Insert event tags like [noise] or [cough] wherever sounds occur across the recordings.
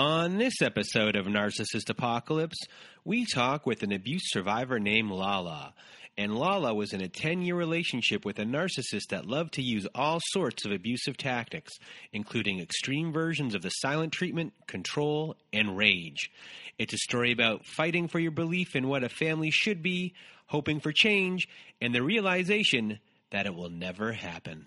On this episode of Narcissist Apocalypse, we talk with an abuse survivor named Lala. And Lala was in a 10 year relationship with a narcissist that loved to use all sorts of abusive tactics, including extreme versions of the silent treatment, control, and rage. It's a story about fighting for your belief in what a family should be, hoping for change, and the realization that it will never happen.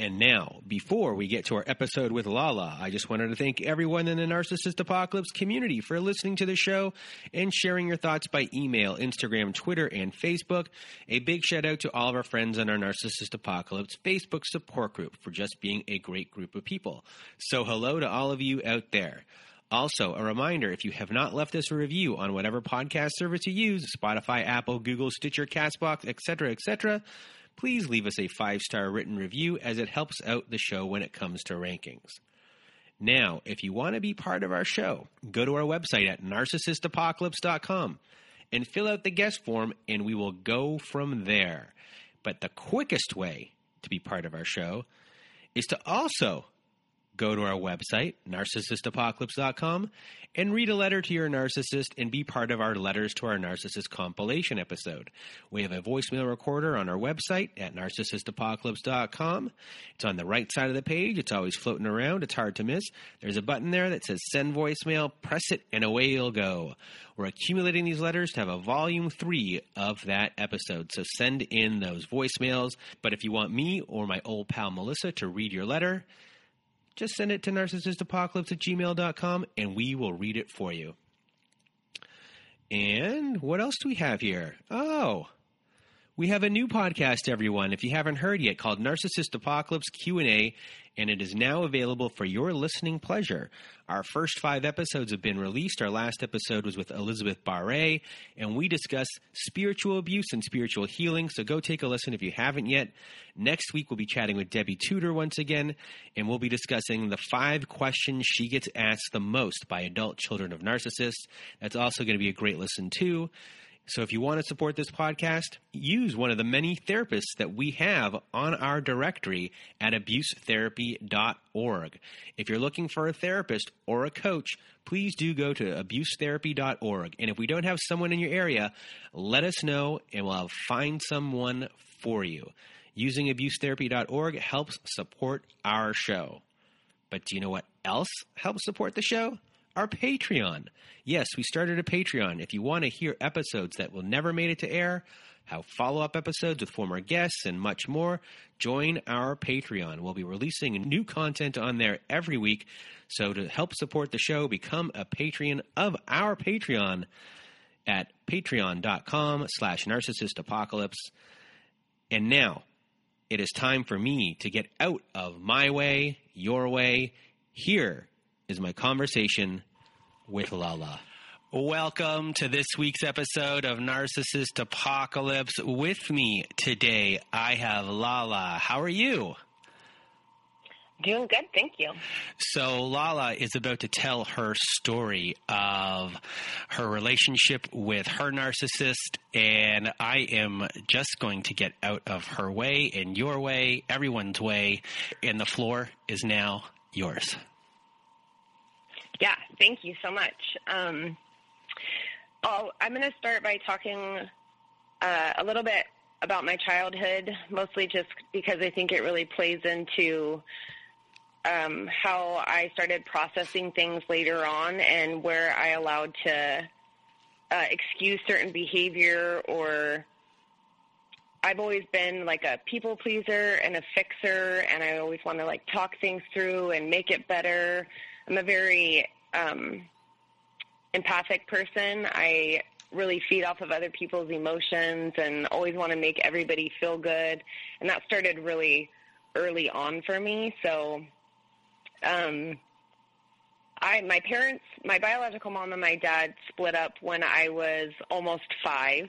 And now, before we get to our episode with Lala, I just wanted to thank everyone in the Narcissist Apocalypse community for listening to the show and sharing your thoughts by email, Instagram, Twitter, and Facebook. A big shout out to all of our friends in our Narcissist Apocalypse Facebook support group for just being a great group of people. So, hello to all of you out there. Also, a reminder if you have not left us a review on whatever podcast service you use Spotify, Apple, Google, Stitcher, Castbox, etc., etc., please leave us a five star written review as it helps out the show when it comes to rankings. Now, if you want to be part of our show, go to our website at narcissistapocalypse.com and fill out the guest form, and we will go from there. But the quickest way to be part of our show is to also go to our website, narcissistapocalypse.com, and read a letter to your narcissist and be part of our Letters to Our Narcissist compilation episode. We have a voicemail recorder on our website at narcissistapocalypse.com. It's on the right side of the page. It's always floating around. It's hard to miss. There's a button there that says send voicemail. Press it, and away you'll go. We're accumulating these letters to have a volume three of that episode. So send in those voicemails. But if you want me or my old pal Melissa to read your letter, just send it to narcissistapocalypse at gmail.com and we will read it for you. And what else do we have here? Oh, we have a new podcast, everyone, if you haven't heard yet, called Narcissist Apocalypse Q&A, and it is now available for your listening pleasure. Our first five episodes have been released. Our last episode was with Elizabeth Barre, and we discuss spiritual abuse and spiritual healing, so go take a listen if you haven't yet. Next week, we'll be chatting with Debbie Tudor once again, and we'll be discussing the five questions she gets asked the most by adult children of narcissists. That's also going to be a great listen, too. So if you want to support this podcast, use one of the many therapists that we have on our directory at abusetherapy.org. If you're looking for a therapist or a coach, please do go to abusetherapy.org. And if we don't have someone in your area, let us know and we'll find someone for you. Using abusetherapy.org helps support our show. But do you know what else helps support the show? Our Patreon. Yes, we started a Patreon. If you want to hear episodes that will never made it to air, have follow up episodes with former guests, and much more, join our Patreon. We'll be releasing new content on there every week. So to help support the show, become a patron of our Patreon at patreon.com slash narcissistapocalypse. And now it is time for me to get out of my way, your way. Here is my conversation with Lala. Welcome to this week's episode of Narcissist Apocalypse. With me today, I have Lala. How are you? Doing good, thank you. So, Lala is about to tell her story of her relationship with her narcissist, and I am just going to get out of her way and your way, everyone's way, and the floor is now yours. Yeah, thank you so much. Um, I'm going to start by talking uh, a little bit about my childhood, mostly just because I think it really plays into um, how I started processing things later on and where I allowed to uh, excuse certain behavior or I've always been like a people pleaser and a fixer, and I always want to like talk things through and make it better. I'm a very um, empathic person. I really feed off of other people's emotions and always want to make everybody feel good. And that started really early on for me. So, um, I my parents, my biological mom and my dad split up when I was almost five,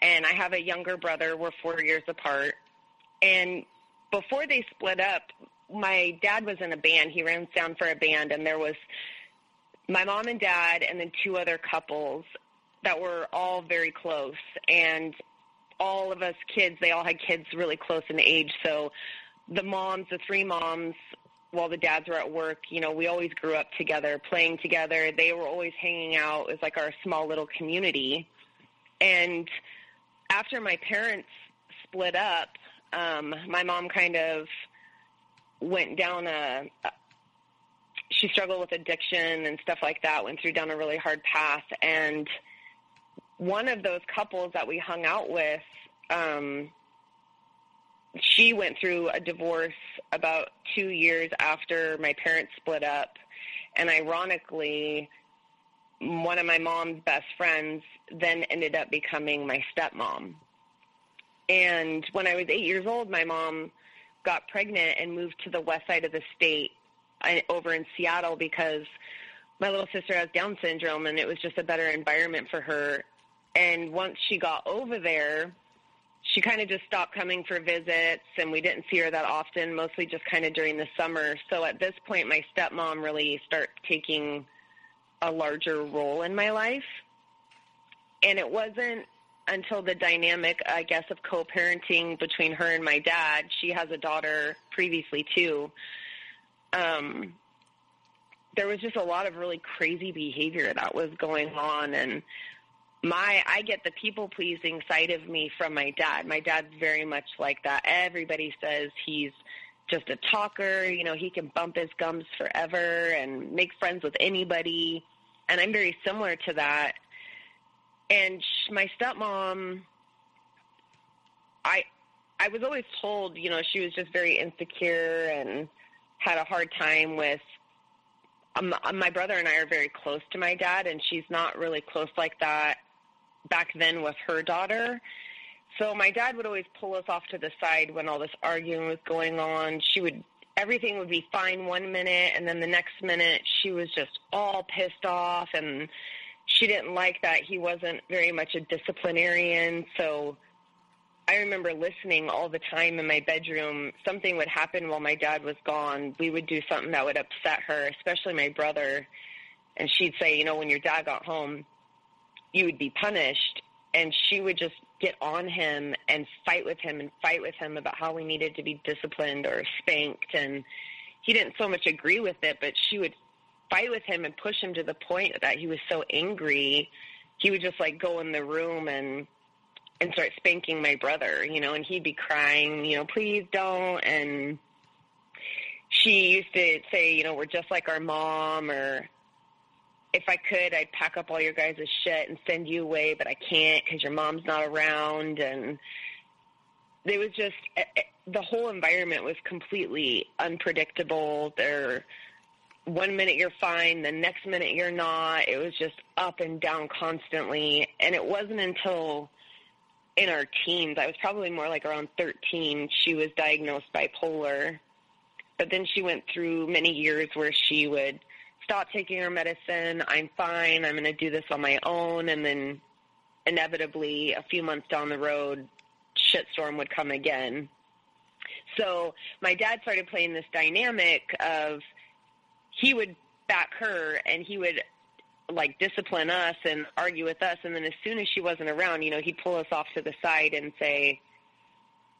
and I have a younger brother. We're four years apart, and before they split up, my dad was in a band. He ran sound for a band, and there was my mom and dad, and then two other couples that were all very close. And all of us kids, they all had kids really close in age. So the moms, the three moms, while the dads were at work, you know, we always grew up together, playing together. They were always hanging out. It was like our small little community. And after my parents split up, um, my mom kind of went down a, she struggled with addiction and stuff like that, went through down a really hard path. And one of those couples that we hung out with, um, she went through a divorce about two years after my parents split up. And ironically, one of my mom's best friends then ended up becoming my stepmom. And when I was eight years old, my mom got pregnant and moved to the west side of the state uh, over in Seattle because my little sister has Down syndrome and it was just a better environment for her. And once she got over there, she kind of just stopped coming for visits and we didn't see her that often, mostly just kind of during the summer. So at this point, my stepmom really started taking a larger role in my life. And it wasn't until the dynamic, I guess, of co-parenting between her and my dad. She has a daughter previously too. Um, there was just a lot of really crazy behavior that was going on, and my I get the people pleasing side of me from my dad. My dad's very much like that. Everybody says he's just a talker, you know, he can bump his gums forever and make friends with anybody. And I'm very similar to that. And my stepmom I I was always told, you know, she was just very insecure and had a hard time with um, my brother and I are very close to my dad and she's not really close like that back then with her daughter. So my dad would always pull us off to the side when all this arguing was going on. She would everything would be fine one minute and then the next minute she was just all pissed off and she didn't like that he wasn't very much a disciplinarian. So I remember listening all the time in my bedroom. Something would happen while my dad was gone. We would do something that would upset her, especially my brother. And she'd say, you know, when your dad got home, you would be punished. And she would just get on him and fight with him and fight with him about how we needed to be disciplined or spanked. And he didn't so much agree with it, but she would fight with him and push him to the point that he was so angry. He would just like go in the room and and start spanking my brother, you know, and he'd be crying, you know, please don't. And she used to say, you know, we're just like our mom, or if I could, I'd pack up all your guys' shit and send you away, but I can't because your mom's not around. And it was just eh, eh, the whole environment was completely unpredictable. There, one minute you're fine, the next minute you're not. It was just up and down constantly, and it wasn't until in our teens, I was probably more like around 13, she was diagnosed bipolar. But then she went through many years where she would stop taking her medicine. I'm fine. I'm going to do this on my own. And then inevitably, a few months down the road, shitstorm would come again. So my dad started playing this dynamic of he would back her and he would like discipline us and argue with us and then as soon as she wasn't around you know he'd pull us off to the side and say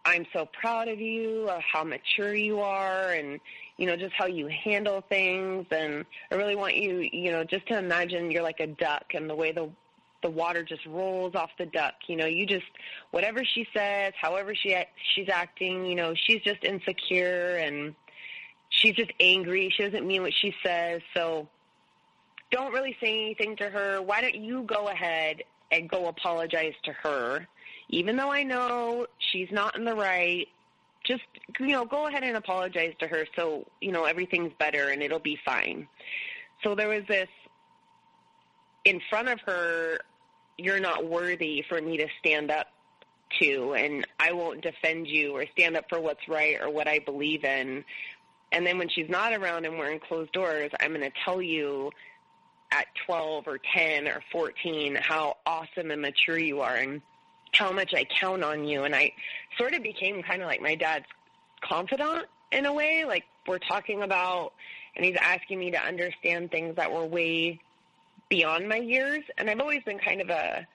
i'm so proud of you of how mature you are and you know, just how you handle things. And I really want you, you know, just to imagine you're like a duck and the way the the water just rolls off the duck. You know, you just whatever she says, however she she's acting, you know, she's just insecure and she's just angry. She doesn't mean what she says. So don't really say anything to her. Why don't you go ahead and go apologize to her, even though I know she's not in the right. Just you know, go ahead and apologize to her, so you know everything's better and it'll be fine. So there was this in front of her. You're not worthy for me to stand up to, and I won't defend you or stand up for what's right or what I believe in. And then when she's not around and we're in closed doors, I'm going to tell you at 12 or 10 or 14 how awesome and mature you are and how much I count on you. And I sort of became kind of like my dad's confidant in a way. Like we're talking about, and he's asking me to understand things that were way beyond my years. And I've always been kind of a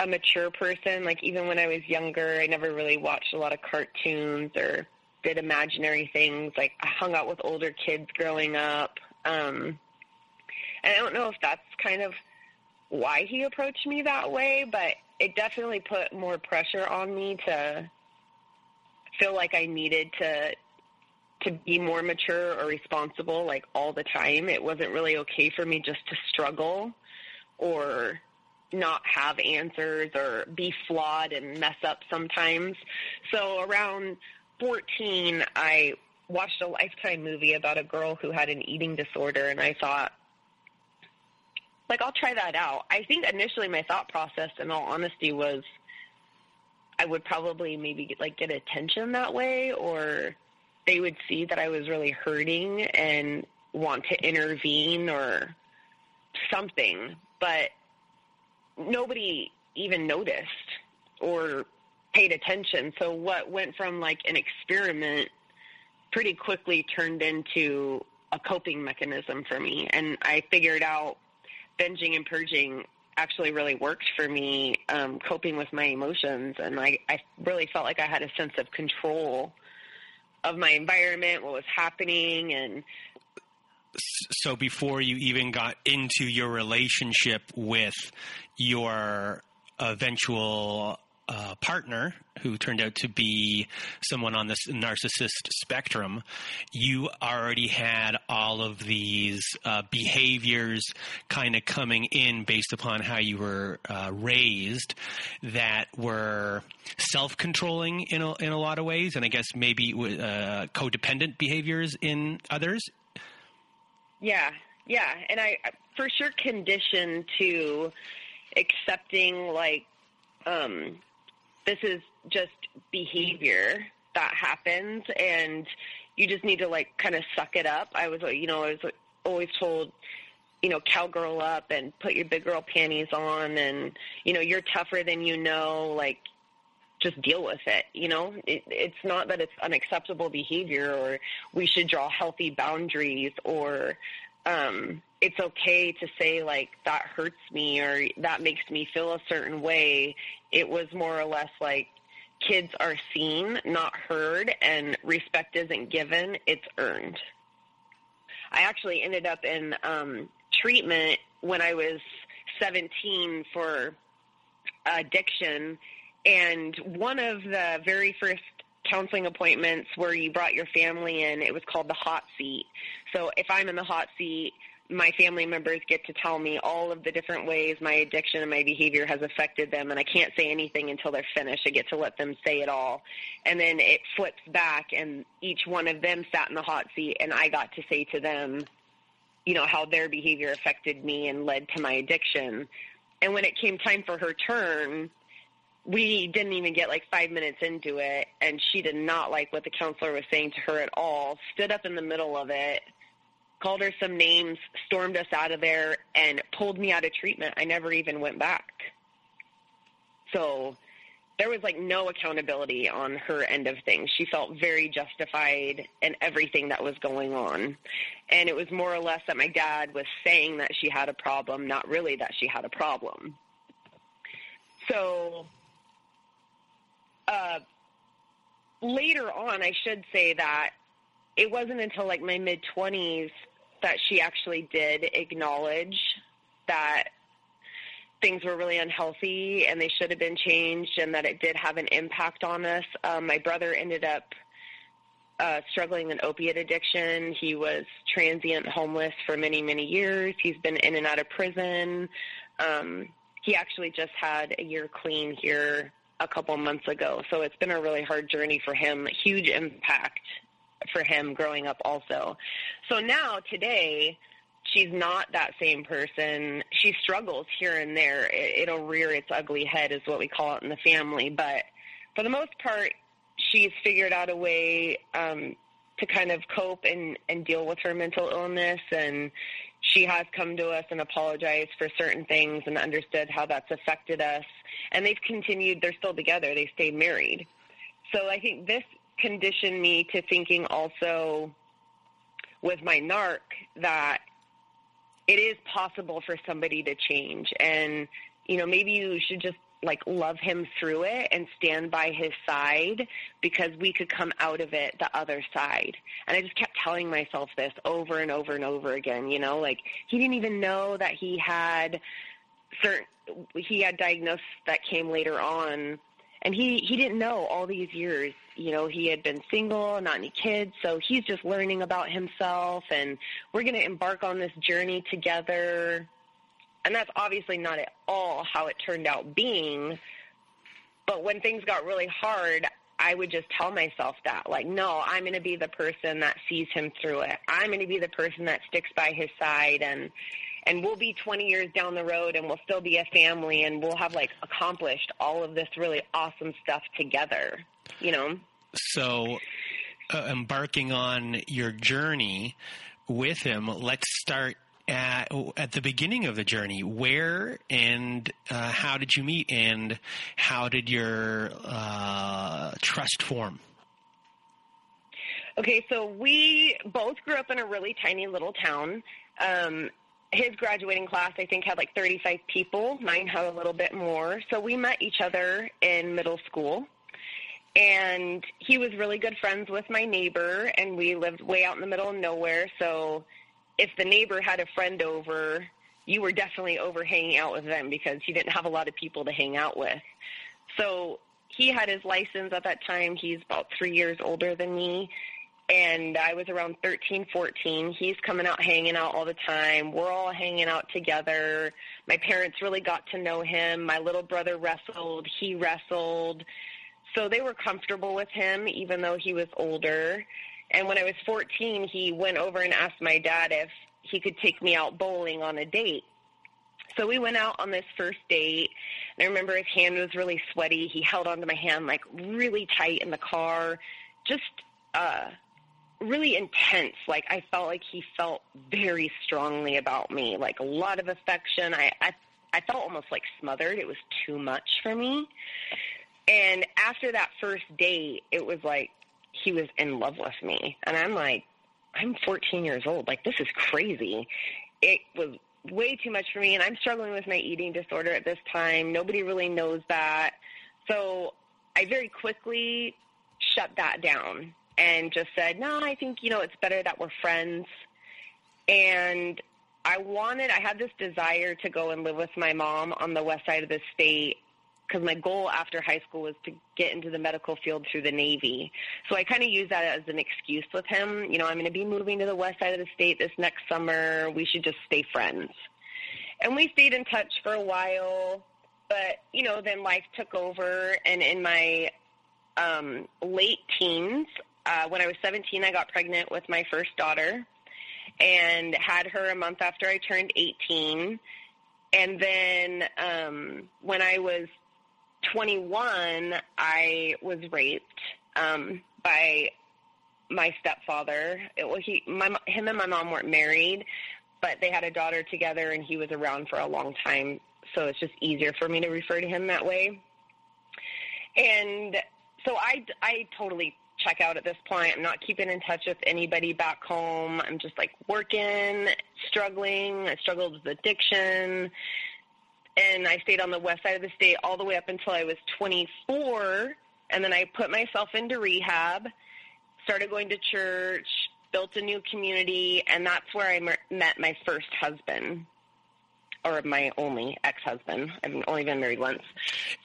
a mature person. Like even when I was younger, I never really watched a lot of cartoons or did imaginary things. Like I hung out with older kids growing up. Um, and I don't know if that's kind of why he approached me that way, but it definitely put more pressure on me to feel like I needed to to be more mature or responsible like all the time. It wasn't really okay for me just to struggle or not have answers or be flawed and mess up sometimes. So around 14, I watched a Lifetime movie about a girl who had an eating disorder, and I thought, like, I'll try that out. I think initially my thought process, in all honesty, was I would probably maybe get, like get attention that way, or they would see that I was really hurting and want to intervene or something. But nobody even noticed or paid attention. So what went from like an experiment pretty quickly turned into a coping mechanism for me. And I figured out binging and purging actually really worked for me um, coping with my emotions. And I, I really felt like I had a sense of control of my environment, what was happening, and so before you even got into your relationship with your eventual uh, partner, who turned out to be someone on this narcissist spectrum, you already had all of these uh, behaviors kind of coming in based upon how you were uh, raised that were self controlling in a, in a lot of ways, and I guess maybe uh, codependent behaviors in others. Yeah, yeah, and I for sure conditioned to accepting like um, this is just behavior that happens, and you just need to like kind of suck it up. I was, like you know, I was always told, you know, cowgirl up and put your big girl panties on, and you know, you're tougher than you know, like just deal with it. You know, it, it's not that it's unacceptable behavior or we should draw healthy boundaries or um, it's okay to say like that hurts me or that makes me feel a certain way. It was more or less like kids are seen, not heard, and respect isn't given; it's earned. I actually ended up in um, treatment when I was 17 for addiction and one of the very first counseling appointments where you brought your family in, it was called the hot seat. So if I'm in the hot seat, my family members get to tell me all of the different ways my addiction and my behavior has affected them and I can't say anything until they're finished. I get to let them say it all. And then it flips back and each one of them sat in the hot seat and I got to say to them, you know, how their behavior affected me and led to my addiction. And when it came time for her turn, we didn't even get like five minutes into it, and she did not like what the counselor was saying to her at all. Stood up in the middle of it, called her some names, stormed us out of there, and pulled me out of treatment. I never even went back. So there was like no accountability on her end of things. She felt very justified in everything that was going on. And it was more or less that my dad was saying that she had a problem, not really that she had a problem. So uh, later on, I should say that it wasn't until like my mid 20s that she actually did acknowledge that things were really unhealthy and they should have been changed and that it did have an impact on us. Um, my brother ended up uh, struggling with opiate addiction. He was transient homeless for many, many years. He's been in and out of prison. Um, he actually just had a year clean here a couple months ago. So it's been a really hard journey for him, huge impact for him growing up also. So now today, she's not that same person. She struggles here and there. It, it'll rear its ugly head is what we call it in the family. But for the most part, she's figured out a way um, to kind of cope and, and deal with her mental illness and she has come to us and apologized for certain things and understood how that's affected us and they've continued they're still together they stayed married so i think this conditioned me to thinking also with my narc that it is possible for somebody to change and you know maybe you should just like love him through it and stand by his side because we could come out of it the other side. And I just kept telling myself this over and over and over again, you know, like he didn't even know that he had certain he had diagnosis that came later on and he he didn't know all these years you know he had been single not any kids so he's just learning about himself and we're going to embark on this journey together and that's obviously not at all how it turned out being. But when things got really hard, I would just tell myself that, like, no, I'm going to be the person that sees him through it. I'm going to be the person that sticks by his side, and and we'll be 20 years down the road, and we'll still be a family, and we'll have like accomplished all of this really awesome stuff together. You know. So, uh, embarking on your journey with him, let's start at, at the beginning of the journey, where and uh, how did you meet, and how did your uh, trust form? Okay, so we both grew up in a really tiny little town. Um, his graduating class, I think, had like 35 people. Mine had a little bit more. So we met each other in middle school. And he was really good friends with my neighbor, and we lived way out in the middle of nowhere. So if the neighbor had a friend over, you were definitely over hanging out with them because he didn't have a lot of people to hang out with. So he had his license at that time. He's about three years older than me. And I was around 13, 14. He's coming out, hanging out all the time. We're all hanging out together. My parents really got to know him. My little brother wrestled. He wrestled. So they were comfortable with him, even though he was older. And when I was 14, he went over and asked my dad if he could take me out bowling on a date. So we went out on this first date. And I remember his hand was really sweaty. He held onto my hand like really tight in the car, just uh, really intense. Like I felt like he felt very strongly about me, like a lot of affection. I, I I felt almost like smothered. It was too much for me. And after that first date, it was like he was in love with me. And I'm like, I'm 14 years old. Like, this is crazy. It was way too much for me. And I'm struggling with my eating disorder at this time. Nobody really knows that. So I very quickly shut that down and just said, no, I think, you know, it's better that we're friends. And I wanted, I had this desire to go and live with my mom on the west side of the state because my goal after high school was to get into the medical field through the Navy. So I kind of use that as an excuse with him. You know, I'm going to be moving to the west side of the state this next summer. We should just stay friends. And we stayed in touch for a while, but, you know, then life took over. And in my um, late teens, uh, when I was 17, I got pregnant with my first daughter and had her a month after I turned 18. And then um, when I was 21, I was raped um, by my stepfather. It, well, he, my, him and my mom weren't married, but they had a daughter together, and he was around for a long time. So it's just easier for me to refer to him that way. And so I, I totally check out at this point. I'm not keeping in touch with anybody back home. I'm just like working, struggling. I struggled with addiction and I stayed on the west side of the state all the way up until I was 24. And then I put myself into rehab, started going to church, built a new community, and that's where I met my first husband, or my only ex-husband. I've only been married once.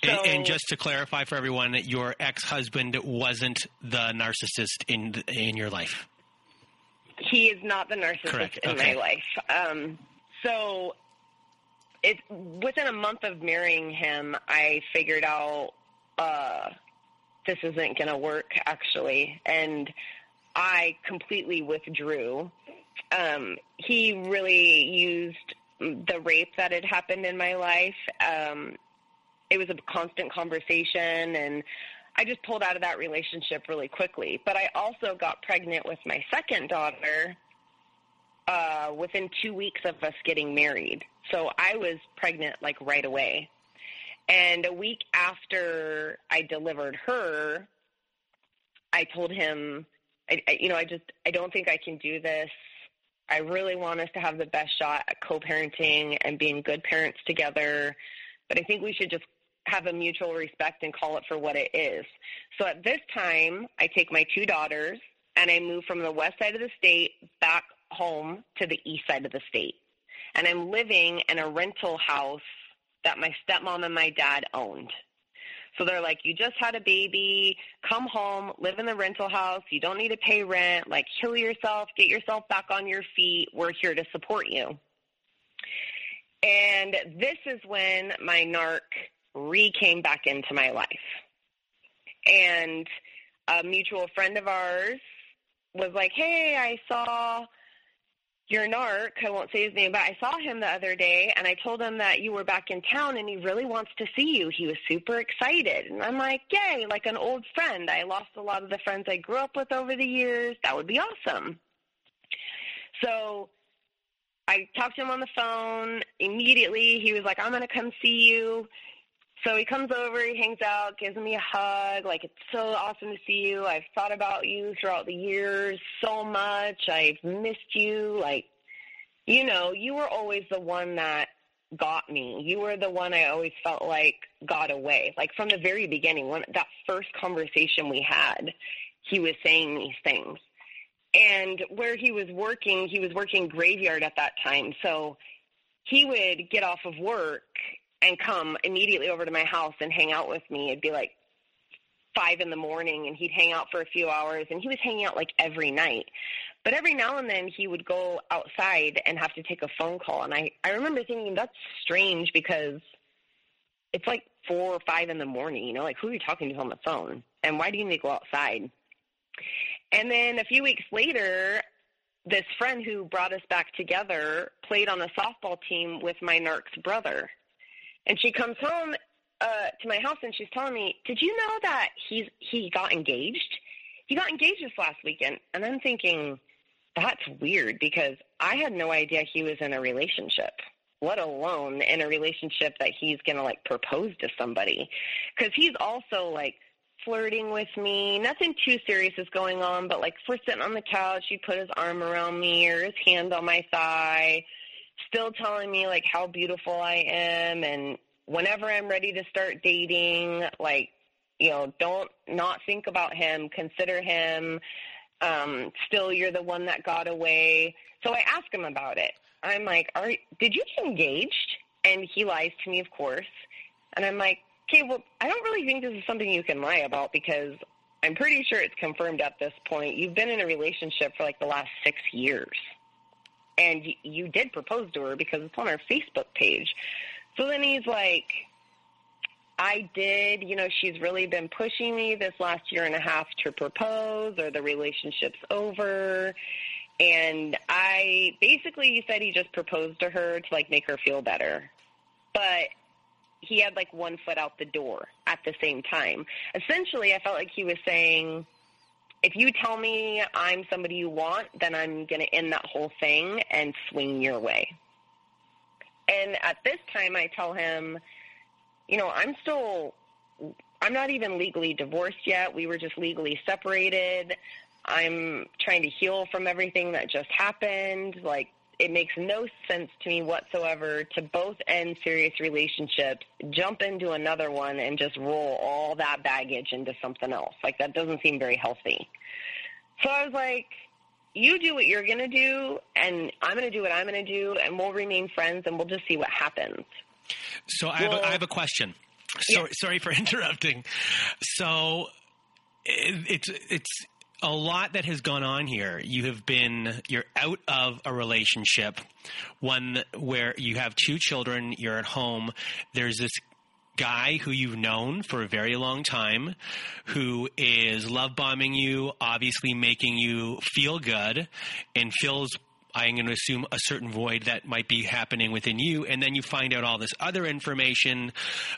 So, and, and, just to clarify for everyone, your ex-husband wasn't the narcissist in in your life. He is not the narcissist Correct. in okay. my life. Um, so, it within a month of marrying him, I figured out uh, this isn't going to work actually, and I completely withdrew. Um, he really used the rape that had happened in my life. Um, it was a constant conversation, and I just pulled out of that relationship really quickly. But I also got pregnant with my second daughter uh, within two weeks of us getting married. So I was pregnant like right away. And a week after I delivered her, I told him, I, I, you know, I just, I don't think I can do this. I really want us to have the best shot at co-parenting and being good parents together. But I think we should just have a mutual respect and call it for what it is. So at this time, I take my two daughters and I move from the west side of the state back home to the east side of the state. And I'm living in a rental house that my stepmom and my dad owned. So they're like, you just had a baby, come home, live in the rental house, you don't need to pay rent, like heal yourself, get yourself back on your feet, we're here to support you. And this is when my narc re came back into my life. And a mutual friend of ours was like, hey, I saw your narc, I won't say his name, but I saw him the other day and I told him that you were back in town and he really wants to see you. He was super excited. And I'm like, yay, like an old friend. I lost a lot of the friends I grew up with over the years. That would be awesome. So I talked to him on the phone. Immediately, he was like, I'm going to come see you. So he comes over, he hangs out, gives me a hug. Like, it's so awesome to see you. I've thought about you throughout the years so much. I've missed you. Like, you know, you were always the one that got me. You were the one I always felt like got away. Like, from the very beginning, when that first conversation we had, he was saying these things. And where he was working, he was working graveyard at that time. So he would get off of work and come immediately over to my house and hang out with me. It'd be like five in the morning and he'd hang out for a few hours and he was hanging out like every night. But every now and then he would go outside and have to take a phone call. And I, I remember thinking that's strange because it's like four or five in the morning, you know, like who are you talking to on the phone? And why do you need to go outside? And then a few weeks later, this friend who brought us back together played on a softball team with my narc's brother. And she comes home uh, to my house and she's telling me, "Did you know that he's he got engaged? He got engaged this last weekend." And I'm thinking, that's weird because I had no idea he was in a relationship, let alone in a relationship that he's to like propose to somebody. Cuz he's also like flirting with me. Nothing too serious is going on, but like if we're sitting on the couch, he'd put his arm around me or his hand on my thigh still telling me like how beautiful I am and whenever I'm ready to start dating, like, you know, don't not think about him, consider him. Um, still you're the one that got away. So I ask him about it. I'm like, Are did you get engaged? And he lies to me, of course. And I'm like, Okay, well, I don't really think this is something you can lie about because I'm pretty sure it's confirmed at this point. You've been in a relationship for like the last six years and you did propose to her because it's on our Facebook page. So then he's like, I did, you know, she's really been pushing me this last year and a half to propose or the relationship's over. And I basically, he said he just proposed to her to like make her feel better. But he had like one foot out the door at the same time. Essentially, I felt like he was saying, if you tell me I'm somebody you want, then I'm going to end that whole thing and swing your way. And at this time, I tell him, you know, I'm still, I'm not even legally divorced yet. We were just legally separated. I'm trying to heal from everything that just happened. Like, it makes no sense to me whatsoever to both end serious relationships, jump into another one, and just roll all that baggage into something else. Like, that doesn't seem very healthy. So I was like, you do what you're going to do, and I'm going to do what I'm going to do, and we'll remain friends, and we'll just see what happens. So I have, a, I have a question. Sorry, sorry for [laughs] interrupting. So it, it's it's a lot that has gone on here. You have been you're out of a relationship, one where you have two children. You're at home. There's this guy who you've known for a very long time who is love bombing you, obviously making you feel good and fills I'm going to assume a certain void that might be happening within you, and then you find out all this other information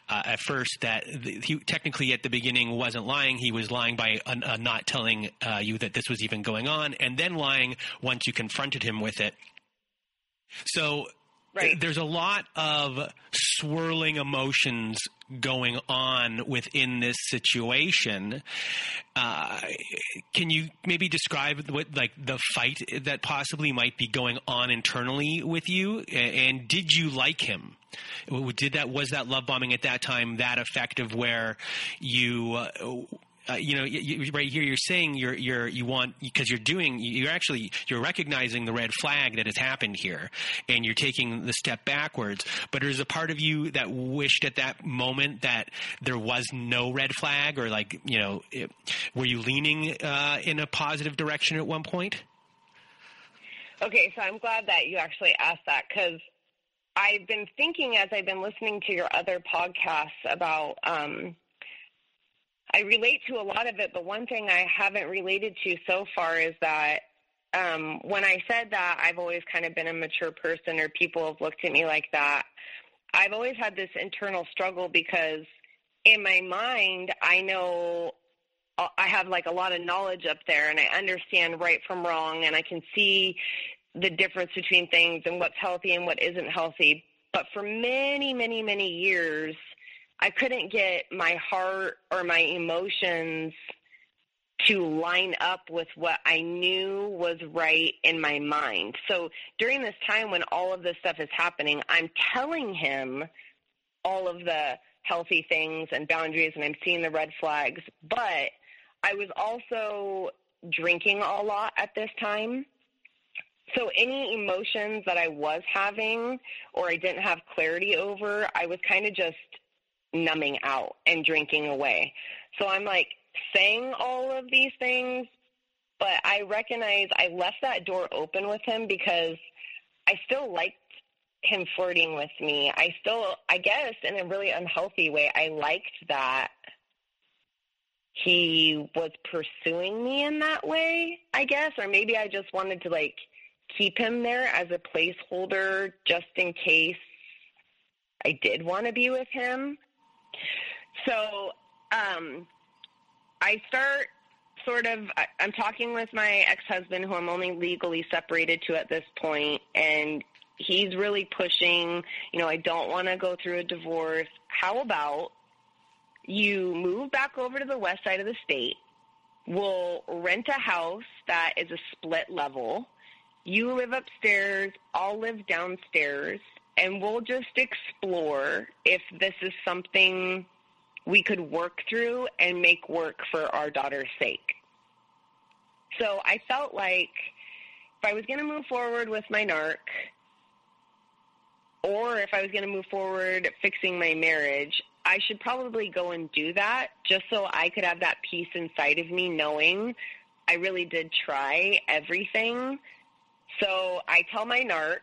uh, at first that he technically at the beginning wasn't lying. He was lying by uh, uh, not telling uh, you that this was even going on, and then lying once you confronted him with it. So Right. There's a lot of swirling emotions going on within this situation. Uh, can you maybe describe what like the fight that possibly might be going on internally with you? And did you like him? Did that was that love bombing at that time that effective where you? Uh, uh, you know, you, right here you're saying you're you're you want because you're doing you're actually you're recognizing the red flag that has happened here, and you're taking the step backwards. But there's a part of you that wished at that moment that there was no red flag, or like you know, it, were you leaning uh, in a positive direction at one point? Okay, so I'm glad that you actually asked that because I've been thinking as I've been listening to your other podcasts about. Um, I relate to a lot of it, but one thing I haven't related to so far is that um, when I said that I've always kind of been a mature person, or people have looked at me like that, I've always had this internal struggle because in my mind, I know uh, I have like a lot of knowledge up there and I understand right from wrong and I can see the difference between things and what's healthy and what isn't healthy. But for many, many, many years, I couldn't get my heart or my emotions to line up with what I knew was right in my mind. So during this time when all of this stuff is happening, I'm telling him all of the healthy things and boundaries and I'm seeing the red flags, but I was also drinking a lot at this time. So any emotions that I was having or I didn't have clarity over, I was kind of just numbing out and drinking away. So I'm like saying all of these things, but I recognize I left that door open with him because I still liked him flirting with me. I still, I guess, in a really unhealthy way, I liked that he was pursuing me in that way, I guess, or maybe I just wanted to like keep him there as a placeholder just in case I did want to be with him. So um, I start sort of, I'm talking with my ex husband, who I'm only legally separated to at this point, and he's really pushing, you know, I don't want to go through a divorce. How about you move back over to the west side of the state? We'll rent a house that is a split level. You live upstairs, I'll live downstairs and we'll just explore if this is something we could work through and make work for our daughter's sake. So I felt like if I was going to move forward with my narc, or if I was going to move forward fixing my marriage, I should probably go and do that just so I could have that peace inside of me knowing I really did try everything. So I tell my narc,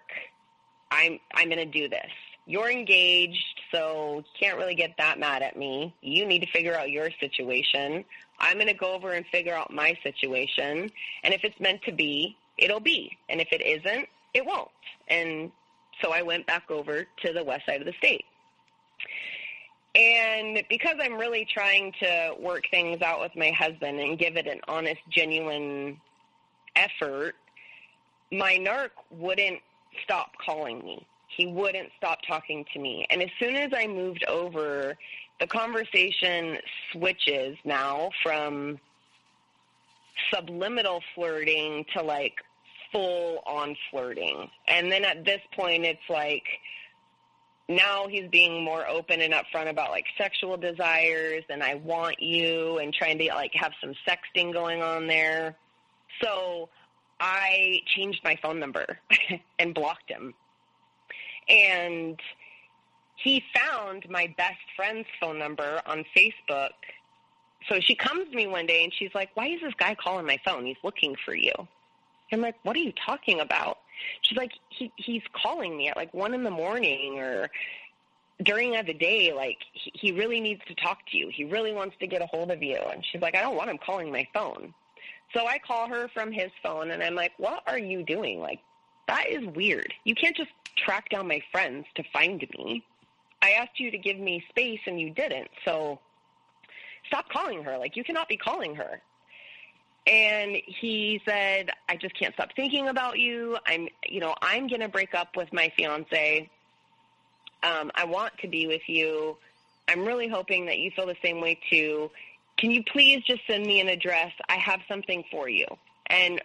I'm I'm going to do this. You're engaged, so you can't really get that mad at me. You need to figure out your situation. I'm going to go over and figure out my situation, and if it's meant to be, it'll be. And if it isn't, it won't. And so I went back over to the west side of the state. And because I'm really trying to work things out with my husband and give it an honest, genuine effort, my narc wouldn't stop calling me. He wouldn't stop talking to me. And as soon as I moved over, the conversation switches now from subliminal flirting to like full on flirting. And then at this point, it's like now he's being more open and upfront about like sexual desires and I want you and trying to like have some sexting going on there. So I changed my phone number [laughs] and blocked him. And he found my best friend's phone number on Facebook. So she comes to me one day and she's like, Why is this guy calling my phone? He's looking for you. I'm like, What are you talking about? She's like, he, He's calling me at like one in the morning or during the day. Like, he, he really needs to talk to you. He really wants to get a hold of you. And she's like, I don't want him calling my phone. So I call her from his phone and I'm like, What are you doing? Like, that is weird. You can't just track down my friends to find me. I asked you to give me space and you didn't. So stop calling her. Like, you cannot be calling her. And he said, I just can't stop thinking about you. I'm, you know, I'm going to break up with my fiance. Um, I want to be with you. I'm really hoping that you feel the same way too. Can you please just send me an address? I have something for you. And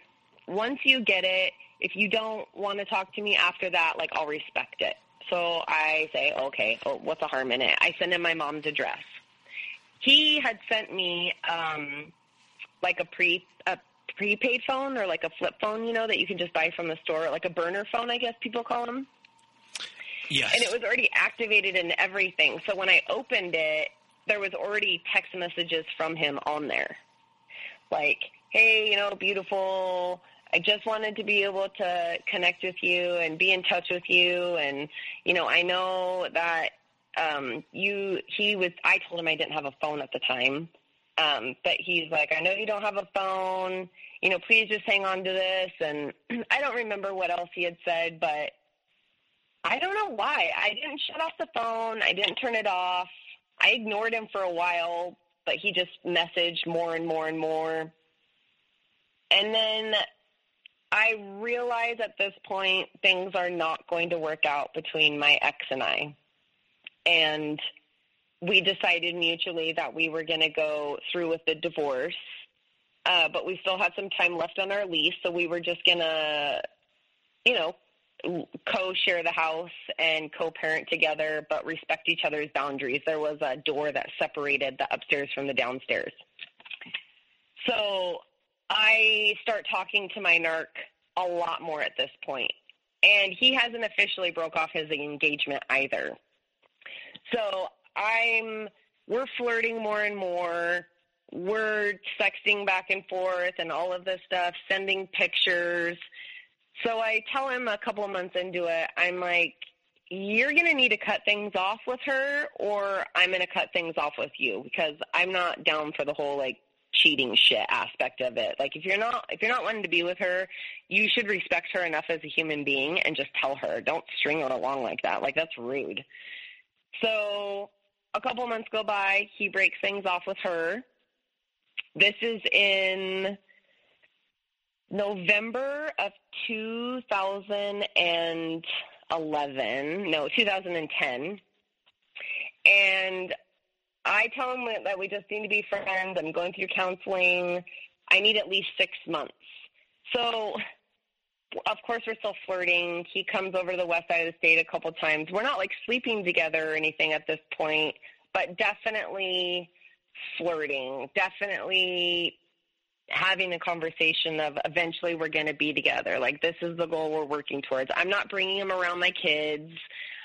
once you get it, if you don't want to talk to me after that, like I'll respect it. So I say, okay, oh, what's the harm in it? I send him my mom's address. He had sent me um, like a pre a prepaid phone or like a flip phone, you know, that you can just buy from the store, like a burner phone, I guess people call them. Yes. And it was already activated and everything. So when I opened it, there was already text messages from him on there. Like, hey, you know, beautiful, I just wanted to be able to connect with you and be in touch with you. And, you know, I know that um, you, he was, I told him I didn't have a phone at the time. Um, but he's like, I know you don't have a phone. You know, please just hang on to this. And [clears throat] I don't remember what else he had said, but I don't know why. I didn't shut off the phone. I didn't turn it off. I ignored him for a while, but he just messaged more and more and more. And then I realize at this point things are not going to work out between my ex and I. And we decided mutually that we were going to go through with the divorce. Uh, but we still had some time left on our lease, so we were just going to, you know, co-share the house and co-parent together, but respect each other's boundaries. There was a door that separated the upstairs from the downstairs. So I start talking to my narc a lot more at this. And he hasn't officially broke off his engagement either. So I'm we're flirting more and more. We're sexting back and forth and all of this stuff, sending pictures. So I tell him a couple of months into it, I'm like, you're going to need to cut things off with her or I'm going to cut things off with you because I'm not down for the whole like cheating shit aspect of it. Like if you're not if you're not wanting to be with her, you should respect her enough as a human being and just tell her. Don't string it along like that. Like that's rude. So a couple months go by, he breaks things off with her. This is in November of 2011. No, 2010. And I tell him that we just need to be friends. I'm going through counseling. I need at least six months. So, of course, we're still flirting. He comes over to the west side of the state a couple times. We're not like sleeping together or anything at this point, but definitely flirting. Definitely having a conversation of eventually we're going to be together. Like this is the goal we're working towards. I'm not bringing him around my kids.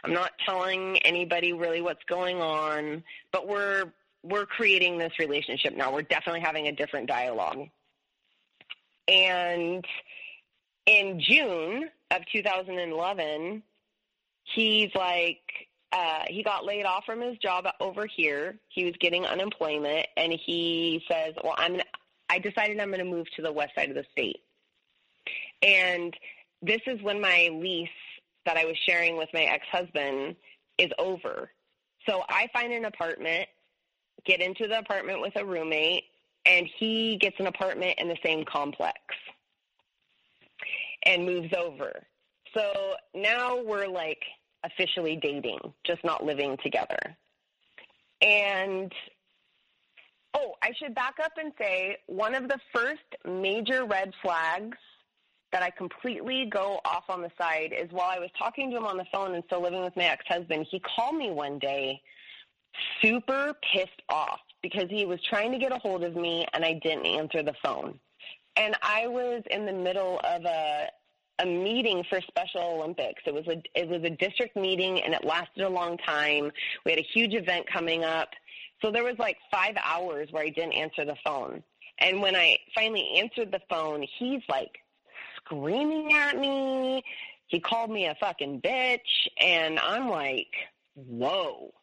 I'm not telling anybody really what's going on, but we're we're creating this relationship now. We're definitely having a different dialogue. And in June of 2011, he's like, uh, he got laid off from his job over here. He was getting unemployment, and he says, "Well, I'm. I decided I'm going to move to the west side of the state." And this is when my lease that I was sharing with my ex-husband is over. So I find an apartment, get into the apartment with a roommate, and he gets an apartment in the same complex and moves over. So now we're like officially dating, just not living together. And oh, I should back up and say one of the first major red flags that I completely go off on the side is while I was talking to him on the phone and still living with my ex-husband, he called me one day super pissed off because he was trying to get a hold of me and I didn't answer the phone. And I was in the middle of a a meeting for Special Olympics. It was a it was a district meeting and it lasted a long time. We had a huge event coming up. So there was like 5 hours where I didn't answer the phone. And when I finally answered the phone, he's like screaming at me. He called me a fucking bitch and I'm like, "Whoa.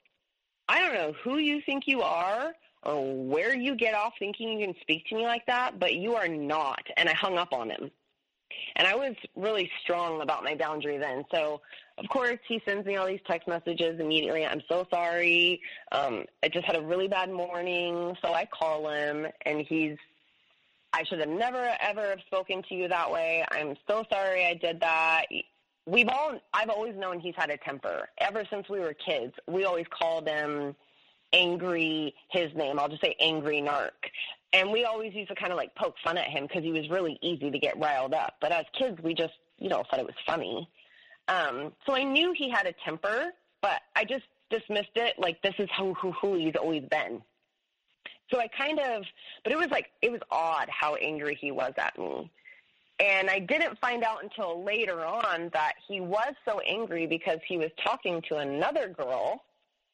I don't know who you think you are." Or where you get off thinking you can speak to me like that, but you are not. And I hung up on him. And I was really strong about my boundary then. So, of course, he sends me all these text messages immediately. I'm so sorry. Um, I just had a really bad morning. So I call him, and he's, I should have never, ever have spoken to you that way. I'm so sorry I did that. We've all, I've always known he's had a temper. Ever since we were kids, we always called him angry, his name. I'll just say angry narc. And we always used to kind of like poke fun at him because he was really easy to get riled up. But as kids, we just, you know, thought it was funny. Um, so I knew he had a temper, but I just dismissed it like this is who, who, who he's always been. So I kind of, but it was like, it was odd how angry he was at me. And I didn't find out until later on that he was so angry because he was talking to another girl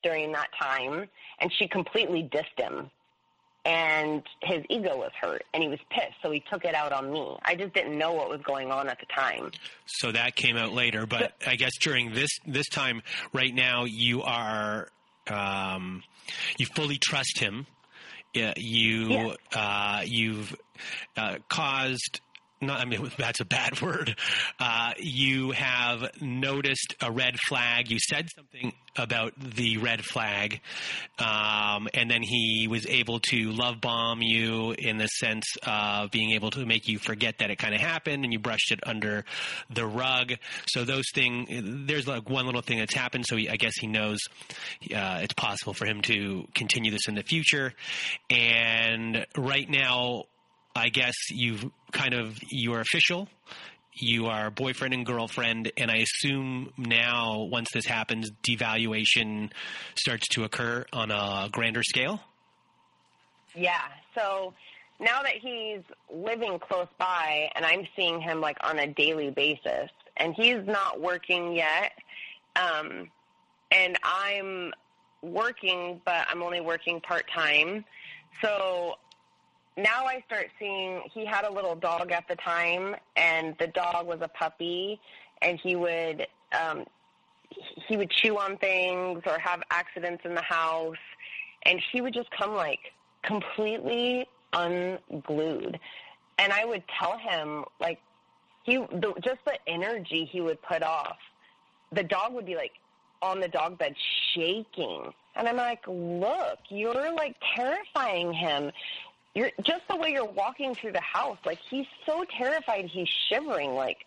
during that time and she completely dissed him and his ego was hurt and he was pissed so he took it out on me. I just didn't know what was going on at the time. So that came out later but i guess during this this time right now you are um, you fully trust him. You uh, you've uh, caused not, I mean, [laughs] that's a bad word. Uh, you have noticed a red flag. You said something about the red flag, um, and then he was able to love bomb you in the sense of being able to make you forget that it kind of happened, and you brushed it under the rug. So those things, there's like one little thing that's happened. So he, I guess he knows uh, it's possible for him to continue this in the future. And right now, I guess you've kind of you are official. You are boyfriend and girlfriend, and I assume now, once this happens, devaluation starts to occur on a grander scale. Yeah. So now that he's living close by, and I'm seeing him like on a daily basis, and he's not working yet, um, and I'm working, but I'm only working part time. So now I start seeing he had a little dog at the time, and the dog was a puppy, and he would um, he would chew on things or have accidents in the house, and he would just come like completely unglued, and I would tell him like he the, just the energy he would put off. The dog would be like on the dog bed shaking. And I'm like, look, you're like terrifying him you're just the way you're walking through the house. Like he's so terrified, he's shivering. Like,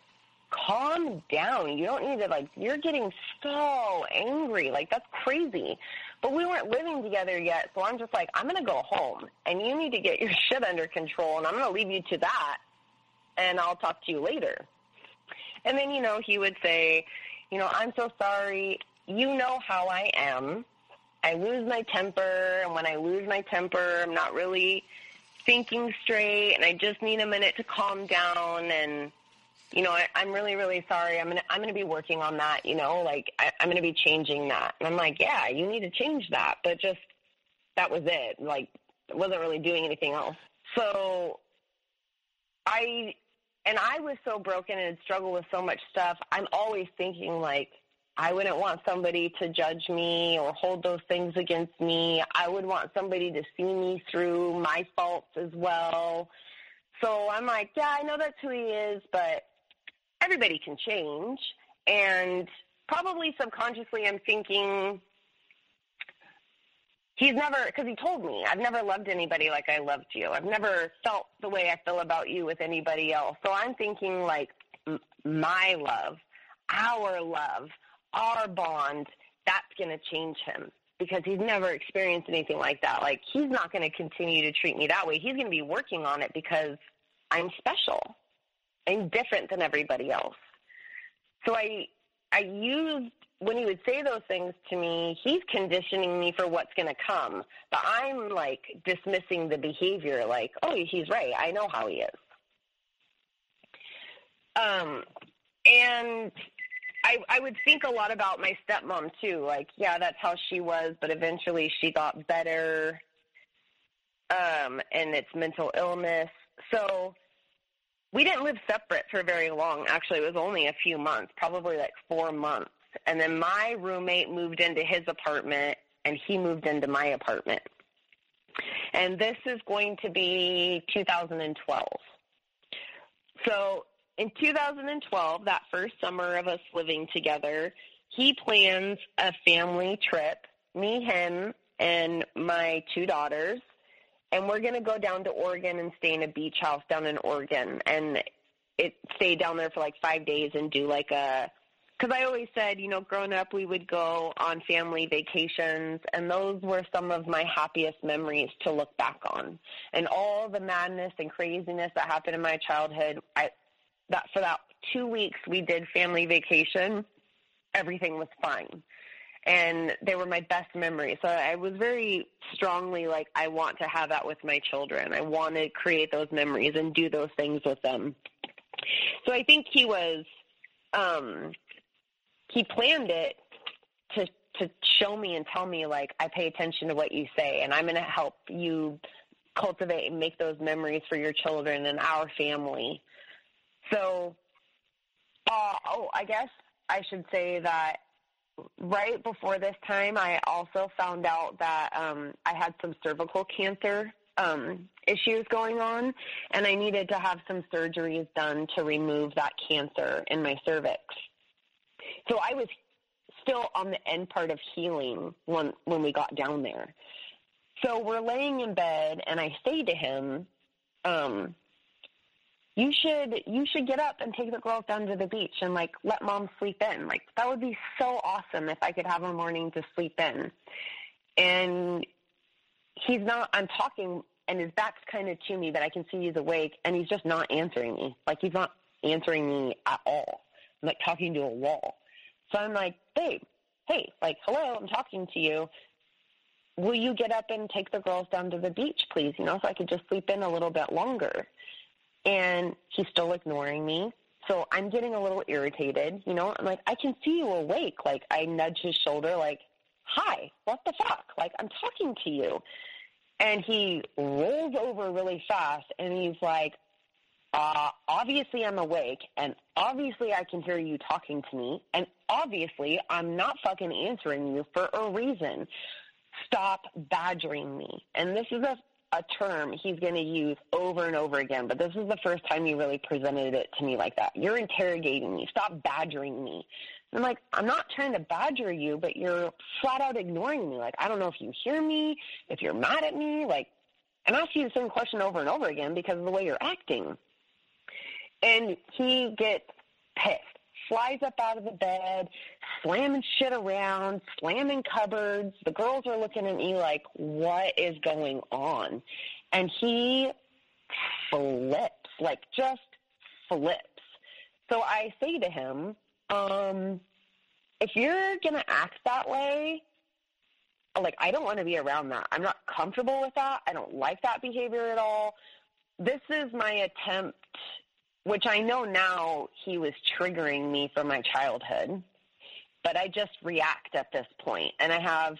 calm down. You don't need to like. You're getting so angry. Like that's crazy. But we weren't living together yet, so I'm just like, I'm gonna go home, and you need to get your [laughs] shit under control, and I'm gonna leave you to that, and I'll talk to you later. And then you know he would say, you know, I'm so sorry. You know how I am. I lose my temper, and when I lose my temper, I'm not really thinking straight and I just need a minute to calm down and you know, I, I'm really, really sorry. I'm gonna, I'm gonna be working on that. You know, like I, I'm gonna be changing that. And I'm like, yeah, you need to change that. But just that was it. Like, wasn't really doing anything else. So I, and I was so broken and struggled with so much stuff. I'm always thinking like, I wouldn't want somebody to judge me or hold those things against me. I would want somebody to see me through my faults as well. So I'm like, yeah, I know that's who he is, but everybody can change. And probably subconsciously, I'm thinking, he's never, because he told me, I've never loved anybody like I loved you. I've never felt the way I feel about you with anybody else. So I'm thinking, like, my love, our love our bond, that's going to change him because he's never experienced anything like that. Like he's not going to continue to treat me that way. He's going to be working on it because I'm special. I'm different than everybody else. So I I used when he would say those things to me, he's conditioning me for what's going to come. But I'm like dismissing the behavior like, "Oh, he's right. I know how he is." Um and I, I would think a lot about my stepmom too. Like, yeah, that's how she was, but eventually she got better, um, and it's mental illness. So we didn't live separate for very long. Actually, it was only a few months, probably like four months. And then my roommate moved into his apartment, and he moved into my apartment. And this is going to be 2012. So in 2012, that first summer of us living together, he plans a family trip, me, him, and my two daughters, and we're going to go down to Oregon and stay in a beach house down in Oregon, and it stay down there for like five days and do like a. Because I always said, you know, growing up, we would go on family vacations, and those were some of my happiest memories to look back on. And all the madness and craziness that happened in my childhood, I, that for that two weeks we did family vacation, everything was fine. And they were my best memories. So I was very strongly like, I want to have that with my children. I want to create those memories and do those things with them. So I think he was, um, he planned it to to show me and tell me like I pay attention to what you say and I'm going to help you cultivate and make those memories for your children and our family. So, uh, oh, I guess I should say that right before this time, I also found out that um, I had some cervical cancer um, issues going on, and I needed to have some surgeries done to remove that cancer in my cervix. So I was still on the end part of healing when when we got down there. So we're laying in bed, and I say to him, um, you should you should get up and take the girls down to the beach and like let mom sleep in. Like that would be so awesome if I could have a morning to sleep in. And he's not I'm talking and his back's kind of to me, but I can see he's awake and he's just not answering me. Like he's not answering me at all. I'm like talking to a wall. So I'm like, babe, hey, like, hello, I'm talking to you. Will you get up and take the girls down to the beach, please? You know, so I could just sleep in a little bit longer and he's still ignoring me. So I'm getting a little irritated, you know. I'm like, I can see you awake. Like I nudge his shoulder, like, "Hi, what the fuck?" Like I'm talking to you, and he rolls over really fast, and he's like, uh, "Obviously I'm awake, and obviously I can hear you talking to me, and obviously I'm not fucking answering you for a reason. Stop badgering me." And this is a a term he's going to use over and over again, but this is the first time he really presented it to me like that. You're interrogating me. Stop badgering me. I'm like, I'm not trying to badger you, but you're flat out ignoring me. Like, I don't know if you hear me, if you're mad at me. Like, I'm asking you the same question over and over again because of the way you're acting. And he gets pissed flies up out of the bed, slamming shit around, slamming cupboards. The girls are looking at me like, what is going on? And he flips, like just flips. So I say to him, um, if you're going to act that way, like, I don't want to be around that. I'm not comfortable with that. I don't like that behavior at all. This is my attempt which I know now he was triggering me from my childhood, but I just react at this point, and I have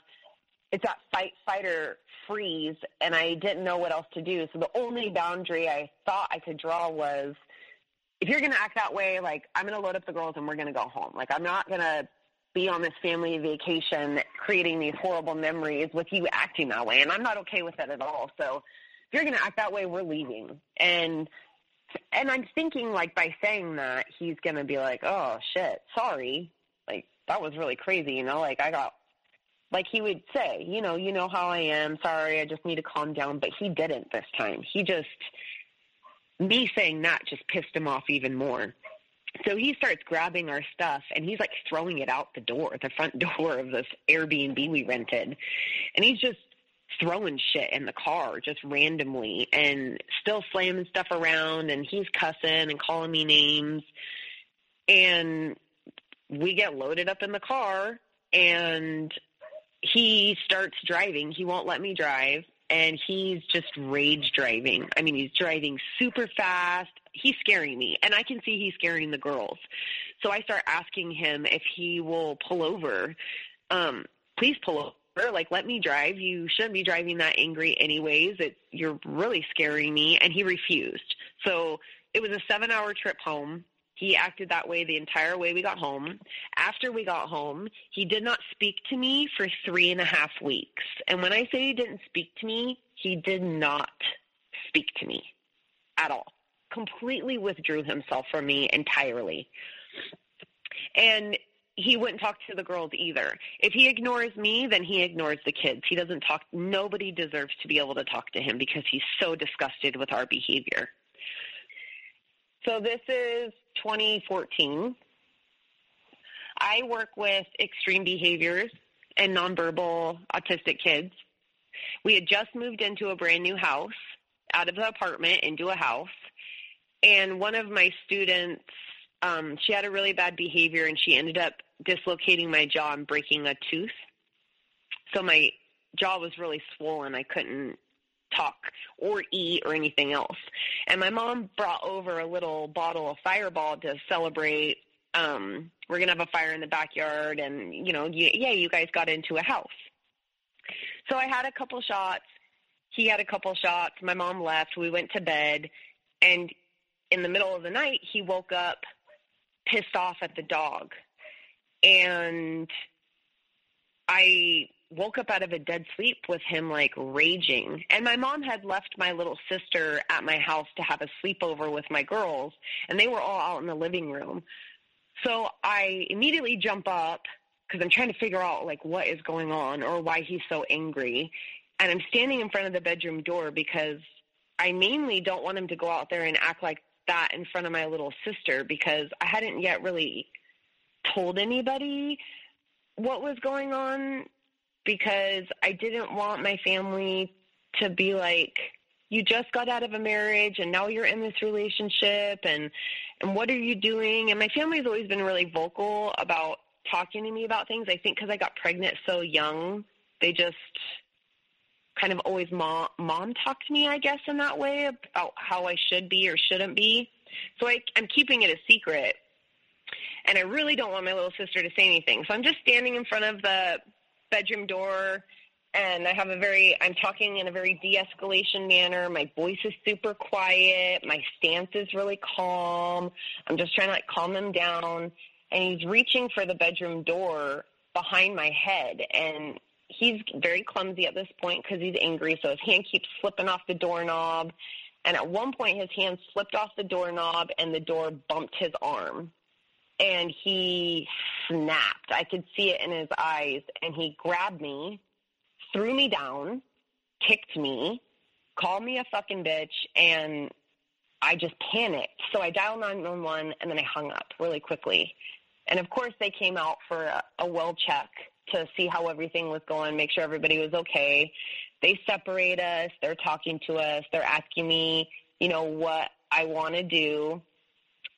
it's that fight, fight, or freeze, and I didn't know what else to do. So the only boundary I thought I could draw was, if you're going to act that way, like I'm going to load up the girls and we're going to go home. Like I'm not going to be on this family vacation creating these horrible memories with you acting that way, and I'm not okay with that at all. So if you're going to act that way, we're leaving. And and I'm thinking like by saying that he's gonna be like, oh shit, sorry, like that was really crazy, you know, like I got, like he would say, you know, you know how I am, sorry, I just need to calm down, but he didn't this time. He just, me saying that just pissed him off even more. So he starts grabbing our stuff and he's like throwing it out the door, the front [laughs] door of this Airbnb we rented. And he's just throwing shit in the car just randomly and still slamming stuff around and he's cussing and calling me names and we get loaded up in the car and he starts driving he won't let me drive and he's just rage driving i mean he's driving super fast he's scaring me and I can see he's scaring the girls. So I start asking him if he will pull over. Um, please pull over. Like, let me drive. You shouldn't be driving that angry anyways. It, you're really scaring me. And he refused. So it was a seven hour trip home. He acted that way the entire way we got home. After we got home, he did not speak to me for three and a half weeks. And when I say he didn't speak to me, he did not speak to me at all. Completely withdrew himself from me entirely. And he wouldn't talk to the girls either. If he ignores me, then he ignores the kids. He doesn't talk. Nobody deserves to be able to talk to him because he's so disgusted with our behavior. So this is 2014. I work with extreme behaviors and nonverbal autistic kids. We had just moved into a brand new house, out of the apartment into a house, and one of my students, um, she had a really bad behavior, and she ended up dislocating my jaw and breaking a tooth. So my jaw was really swollen. I couldn't talk or eat or anything else. And my mom brought over a little bottle of Fireball to celebrate. Um, we're gonna have a fire in the backyard, and you know, yeah, you guys got into a house. So I had a couple shots. He had a couple shots. My mom left. We went to bed, and in the middle of the night, he woke up pissed off at the dog, and I woke up out of a dead sleep with him like raging. And my mom had left my little sister at my house to have a sleepover with my girls, and they were all out in the living room. So I immediately jump up because I'm trying to figure out like what is going on or why he's so angry. And I'm standing in front of the bedroom door because I mainly don't want him to go out there and act like that in front of my little sister because I hadn't yet really told anybody what was going on because I didn't want my family to be like, you just got out of a marriage and now you're in this relationship and and what are you doing? And my family's always been really vocal about talking to me about things. I think because I got pregnant so young, they just kind of always mom mom talked to me, I guess, in that way about how I should be or shouldn't be. So I, I'm keeping it a secret, and I really don't want my little sister to say anything. So I'm just standing in front of the bedroom door and I have a very, I'm talking in a very de escalation manner. My voice is super quiet. My stance is really calm. I'm just trying to like calm him down. And he's reaching for the bedroom door behind my head. And he's very clumsy at this point because he's angry. So his hand keeps slipping off the doorknob. And at one point, his hand slipped off the doorknob and the door bumped his arm and he snapped. I could see it in his eyes, and he grabbed me, threw me down, kicked me, called me a fucking bitch, and I just panicked. So I dialed 911, and then I hung up really quickly. And of course, they came out for a, a well check to see how everything was going, make sure everybody was okay. They separate us. They're talking to us. They're asking me, you know, what I want to do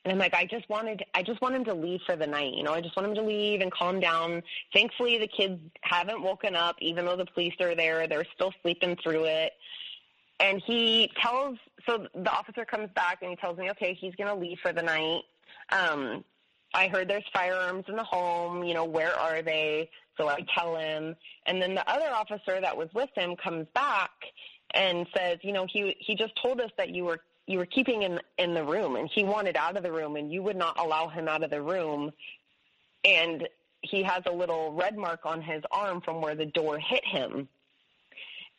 and I'm like, I just wanted, I just want him to leave for the night. You know, I just want him to leave and calm down. Thankfully, the kids haven't woken up, even though the police are there. They're still sleeping through it. And he tells, so the officer comes back and he tells me, okay, he's going to leave for the night. Um, I heard there's firearms in the home. You know, where are they? So I tell him. And then the other officer that was with him comes back and says, you know, he he just told us that you were you were keeping him in the room and he wanted out of the room and you would not allow him out of the room. And he has a little red mark on his arm from where the door hit him.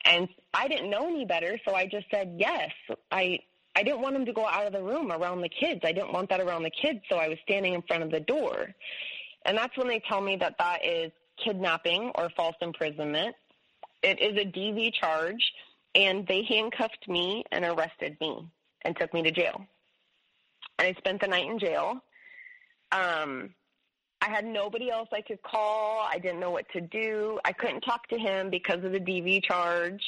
And i didn't know any better so i just said yes i i didn't want him to go out of the room around the kids. I didn't want that around the kids so i was standing in front of the door. And that's when they tell me that that is kidnapping or false imprisonment it is a dv charge and they handcuffed me and arrested me and took me to jail. And I spent the night in jail. Um, I had nobody else I could call. I didn't know what to do. I couldn't talk to him because of the DV charge.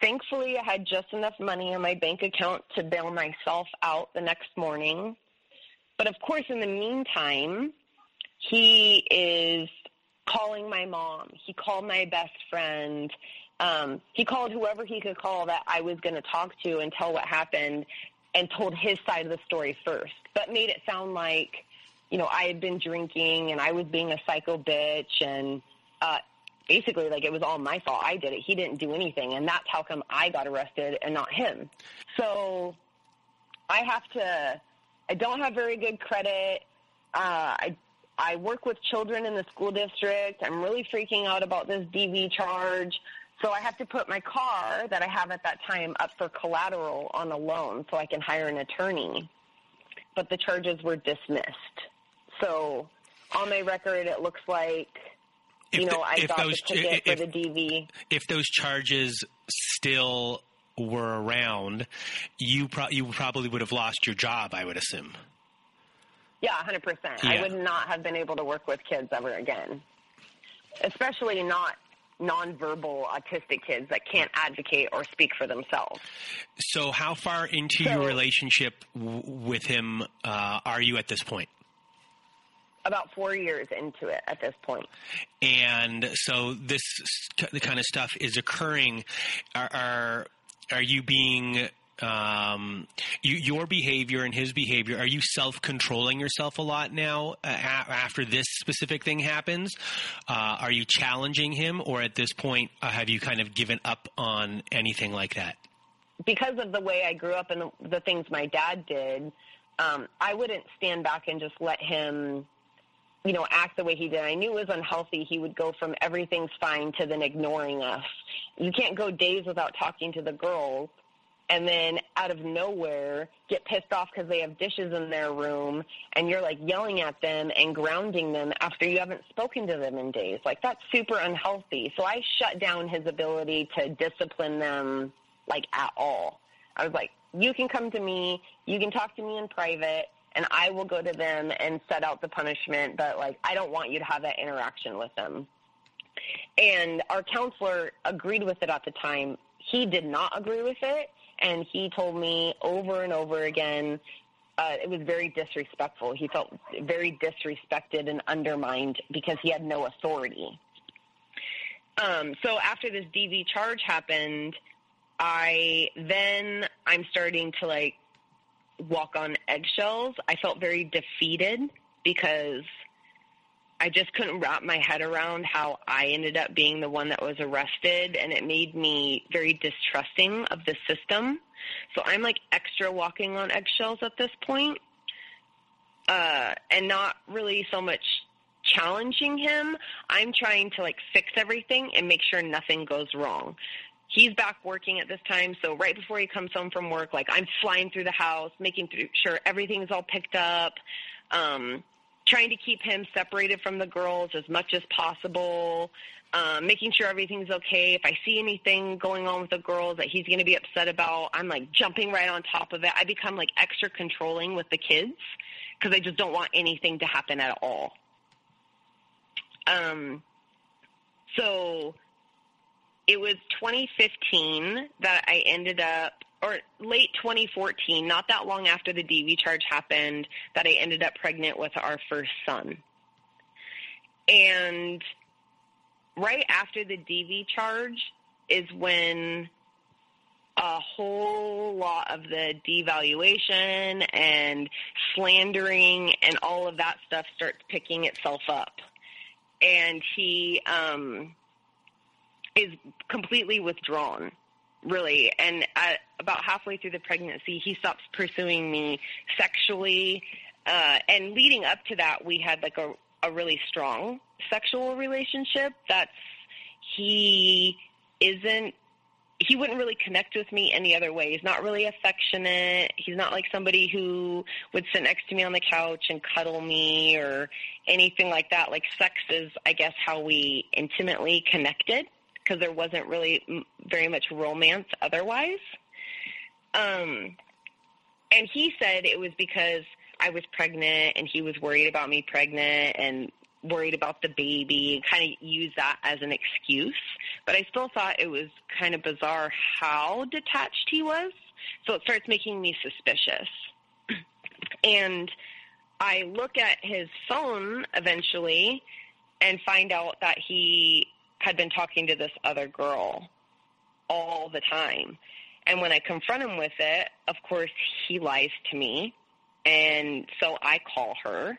Thankfully, I had just enough money in my bank account to bail myself out the next morning. But of course, in the meantime, he is calling my mom. He called my best friend um, he called whoever he could call that I was going to talk to and tell what happened. and told his side of the story first, but made it sound like, you know, I had been drinking and I was being a psycho bitch and uh, basically like it was all my fault. I did it. He didn't do anything. And that's how come I got arrested and not him. So I have to, I don't have very good credit. Uh, I, I work with children in the school district. I'm really freaking out about this DV charge. So I have to put my car that I have at that time up for collateral on a loan so I can hire an attorney. But the charges were dismissed. So on my record, it looks like If you know the- I got those- the ticket if- for the DV. if those charges still were around, you pro- you probably would have lost your job. I would assume. Yeah, 100%. Yeah. I would not have been able to work with kids ever again, especially not nonverbal autistic kids that can't advocate or speak for themselves. So, how far into So- your relationship w- with him uh, are you at this point? About four years into it at this point. And so, this s- the kind of stuff is occurring. Are are, are you being um, you, your behavior and his behavior? Are you self controlling yourself a lot now uh, after this specific thing happens? Uh, are you challenging him, or at this point uh, have you kind of given up on anything like that? because of the way I grew up and the, the things my dad did, um, I wouldn't stand back and just let him, you know, act the way he did. I knew it was unhealthy. He would go from everything's fine to then ignoring us. You can't go days without talking to the girls and then out of nowhere get pissed off because they have dishes in their room and you're like yelling at them and grounding them after you haven't spoken to them in days. Like that's super unhealthy. So I shut down his ability to discipline them like at all. I was like, you can come to me, you can talk to me in private, and I will go to them and set out the punishment, but like I don't want you to have that interaction with them. And our counselor agreed with it at the time. He did not agree with it, and he told me over and over again uh, it was very disrespectful. He felt very disrespected and undermined because he had no authority. Um, so after this DV charge happened, I then I'm starting to like walk on eggshells. I felt very defeated because I just couldn't wrap my head around how I ended up being the one that was arrested, and it made me very distrusting of the system. So I'm like extra walking on eggshells at this point, uh, and not really so much challenging him. I'm trying to like fix everything and make sure nothing goes wrong. He's back working at this time, so right before he comes home from work, like I'm flying through the house, making th- sure everything's all picked up. Um, trying to keep him separated from the girls as much as possible, um, making sure everything's okay. If I see anything going on with the girls that he's going to be upset about, I'm like jumping right on top of it. I become like extra controlling with the kids because I just don't want anything to happen at all. Um, so it was 2015 that I ended up, or late 2014, not that long after the DV charge happened, that I ended up pregnant with our first son. And right after the DV charge is when a whole lot of the devaluation and slandering and all of that stuff starts picking itself up. And he um, is completely withdrawn, really. And at, about halfway through the pregnancy, he stops pursuing me sexually. Uh, and leading up to that, we had like a, a really strong sexual relationship. That's he isn't he wouldn't really connect with me any other way. He's not really affectionate. He's not like somebody who would sit next to me on the couch and cuddle me or anything like that. Like sex is, I guess, how we intimately connected because there wasn't really very much romance otherwise. Um, and he said it was because I was pregnant and he was worried about me pregnant and worried about the baby and kind of used that as an excuse. But I still thought it was kind of bizarre how detached he was. So it starts making me suspicious. [clears throat] And I look at his phone eventually and find out that he had been talking to this other girl all the time. And when I confront him with it, of course, he lies to me. And so I call her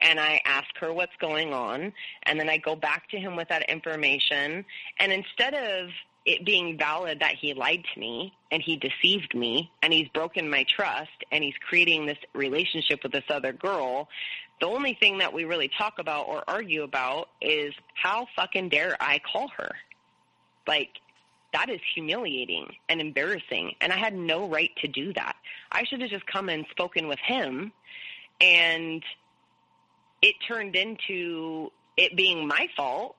and I ask her what's going on. And then I go back to him with that information. And instead of it being valid that he lied to me and he deceived me and he's broken my trust and he's creating this relationship with this other girl, the only thing that we really talk about or argue about is how fucking dare I call her? Like, that is humiliating and embarrassing. And I had no right to do that. I should have just come and spoken with him. And it turned into it being my fault.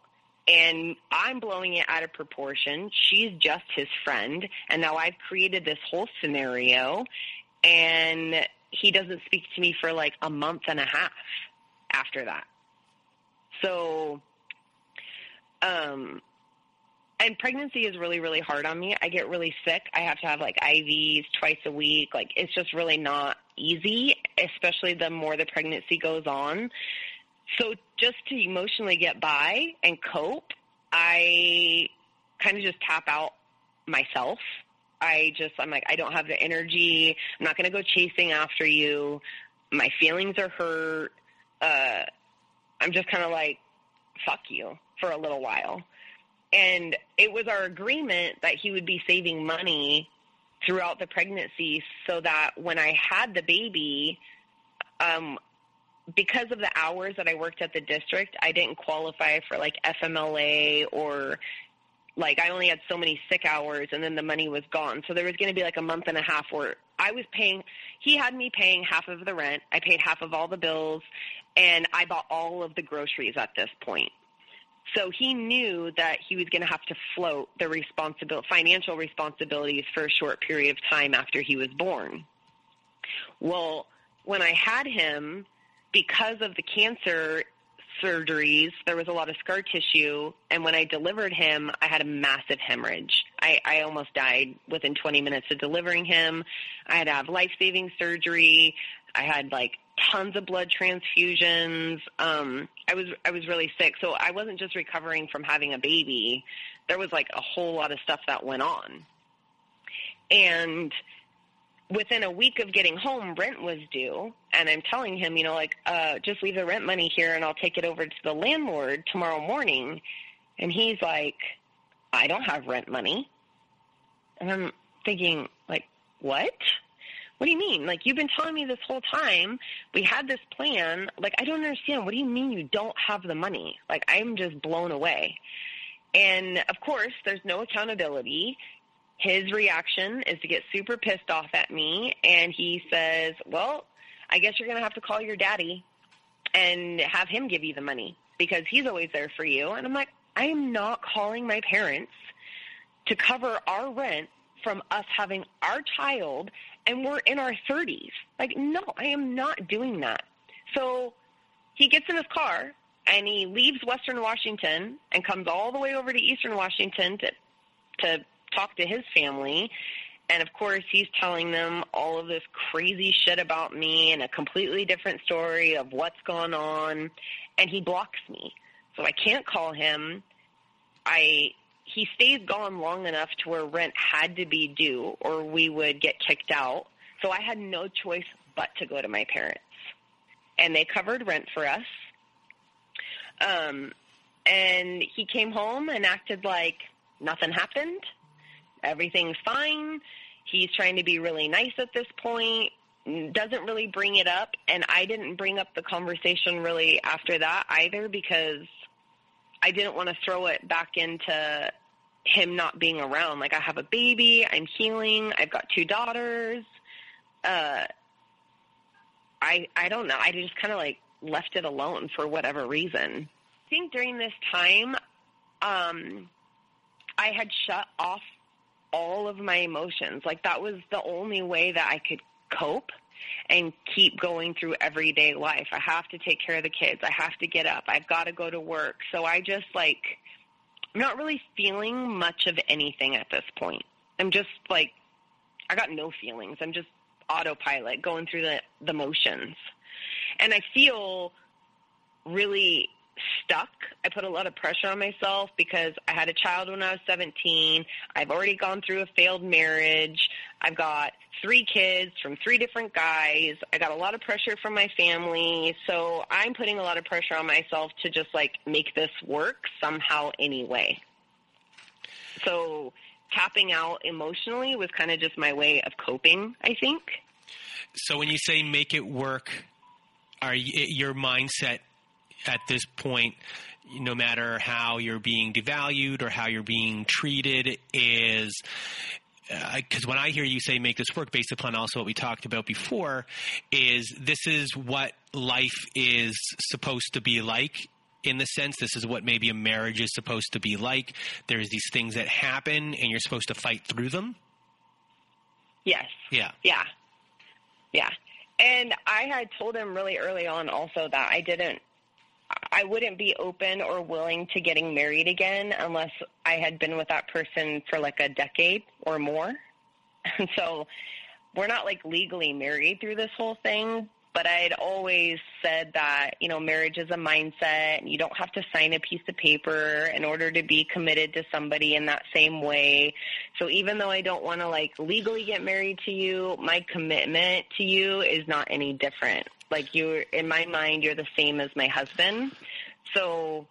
And I'm blowing it out of proportion. She's just his friend. And now I've created this whole scenario. And he doesn't speak to me for like a month and a half after that. So, um, and pregnancy is really really hard on me. I get really sick. I have to have like ivs twice a week. Like it's just really not easy especially the more the pregnancy goes on. So just to emotionally get by and cope i kind of just tap out myself i just i'm like i don't have the energy. I'm not going to go chasing after you. My feelings are hurt. Uh i'm just kind of like fuck you for a little while. And it was our agreement that he would be saving money throughout the pregnancy so that when I had the baby, um, because of the hours that I worked at the district, I didn't qualify for like FMLA or like I only had so many sick hours and then the money was gone. So there was going to be like a month and a half where I was paying, he had me paying half of the rent. I paid half of all the bills and I bought all of the groceries at this point. So he knew that he was going to have to float the responsibility, financial responsibilities for a short period of time after he was born. Well, when I had him, because of the cancer surgeries, there was a lot of scar tissue, and when I delivered him, I had a massive hemorrhage. I, I almost died within 20 minutes of delivering him. I had to have life-saving surgery. I had like tons of blood transfusions. Um, I was I was really sick, so I wasn't just recovering from having a baby. There was like a whole lot of stuff that went on, and within a week of getting home, rent was due, and I'm telling him, you know, like uh, just leave the rent money here, and I'll take it over to the landlord tomorrow morning. And he's like, I don't have rent money, and I'm thinking, like, what? What do you mean? Like, you've been telling me this whole time. We had this plan. Like, I don't understand. What do you mean you don't have the money? Like, I'm just blown away. And of course, there's no accountability. His reaction is to get super pissed off at me. And he says, Well, I guess you're going to have to call your daddy and have him give you the money because he's always there for you. And I'm like, I am not calling my parents to cover our rent from us having our child and we're in our 30s. Like, no, I am not doing that. So he gets in his car and he leaves Western Washington and comes all the way over to Eastern Washington to to talk to his family. And of course, he's telling them all of this crazy shit about me and a completely different story of what's going on. And he blocks me. So I can't call him. I he stays gone long enough to where rent had to be due or we would get kicked out. So I had no choice but to go to my parents. And they covered rent for us. Um, and he came home and acted like nothing happened. Everything's fine. He's trying to be really nice at this point. Doesn't really bring it up. And I didn't bring up the conversation really after that either because I didn't want to throw it back into him not being around. Like I have a baby, I'm healing, I've got two daughters. Uh, I I don't know. I just kind of like left it alone for whatever reason. I think during this time, um, I had shut off all of my emotions. Like that was the only way that I could cope and keep going through everyday life. I have to take care of the kids. I have to get up. I've got to go to work. So I just like I'm not really feeling much of anything at this point. I'm just like I got no feelings. I'm just autopilot going through the the motions. And I feel really stuck. I put a lot of pressure on myself because I had a child when I was 17. I've already gone through a failed marriage. I've got three kids from three different guys. I got a lot of pressure from my family. So I'm putting a lot of pressure on myself to just like make this work somehow anyway. So tapping out emotionally was kind of just my way of coping, I think. So when you say make it work, are you, your mindset at this point, no matter how you're being devalued or how you're being treated, is because uh, when I hear you say make this work, based upon also what we talked about before, is this is what life is supposed to be like. In the sense, this is what maybe a marriage is supposed to be like. There's these things that happen, and you're supposed to fight through them. Yes. Yeah. Yeah. Yeah. And I had told him really early on also that I didn't I wouldn't be open or willing to getting married again unless I had been with that person for like a decade or more. And [laughs] so we're not like legally married through this whole thing, but I had always said that, you know, marriage is a mindset and you don't have to sign a piece of paper in order to be committed to somebody in that same way. So even though I don't want to like legally get married to you, my commitment to you is not any different. Like you're in my mind, you're the same as my husband. So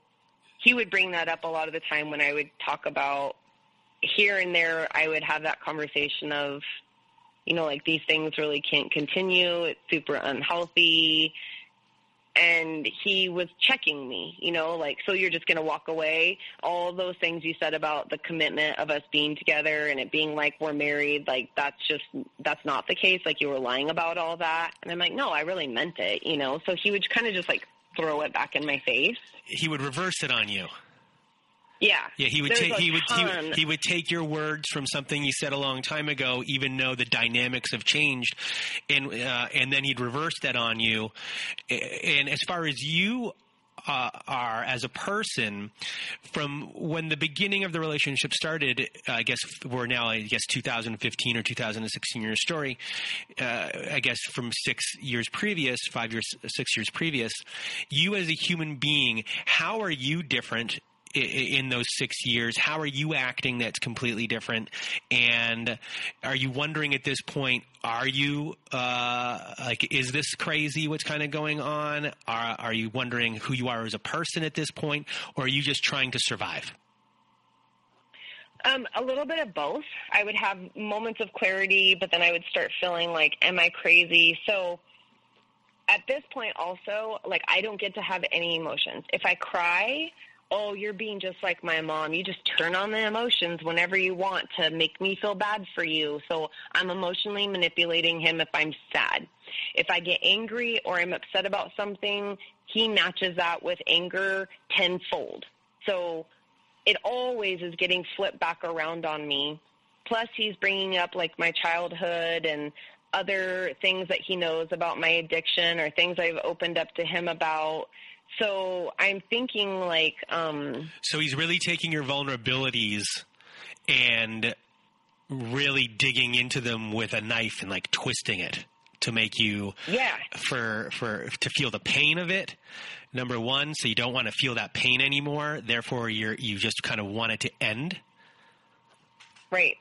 he would bring that up a lot of the time when I would talk about here and there. I would have that conversation of, you know, like these things really can't continue. It's super unhealthy. And he was checking me, you know, like, so you're just going to walk away. All those things you said about the commitment of us being together and it being like we're married, like, that's just, that's not the case. Like, you were lying about all that. And I'm like, no, I really meant it, you know? So he would kind of just like throw it back in my face. He would reverse it on you. Yeah. Yeah, he would take he would, he would he would take your words from something you said a long time ago, even though the dynamics have changed, and uh, and then he'd reverse that on you. And as far as you uh, are as a person from when the beginning of the relationship started. Uh, I guess we're now, I guess, 2015 or 2016 year story. Uh, I guess from six years previous, five years, six years previous. You as a human being, how are you different in those six years? How are you acting that's completely different? And are you wondering at this point, are you uh, like, is this crazy what's kind of going on? Are, are you wondering who you are as a person at this point, or are you just trying to survive? Um, a little bit of both. I would have moments of clarity, but then I would start feeling like, am I crazy? So at this point, also, like, I don't get to have any emotions. If I cry, oh, you're being just like my mom. You just turn on the emotions whenever you want to make me feel bad for you. So I'm emotionally manipulating him if I'm sad. If I get angry or I'm upset about something, he matches that with anger tenfold. So it always is getting flipped back around on me. Plus, he's bringing up like my childhood and other things that he knows about my addiction or things I've opened up to him about so I'm thinking like. Um, so he's really taking your vulnerabilities and really digging into them with a knife and like twisting it to make you yeah. for for to feel the pain of it. Number one so you don't want to feel that pain anymore therefore you're you just kind of want it to end. Right.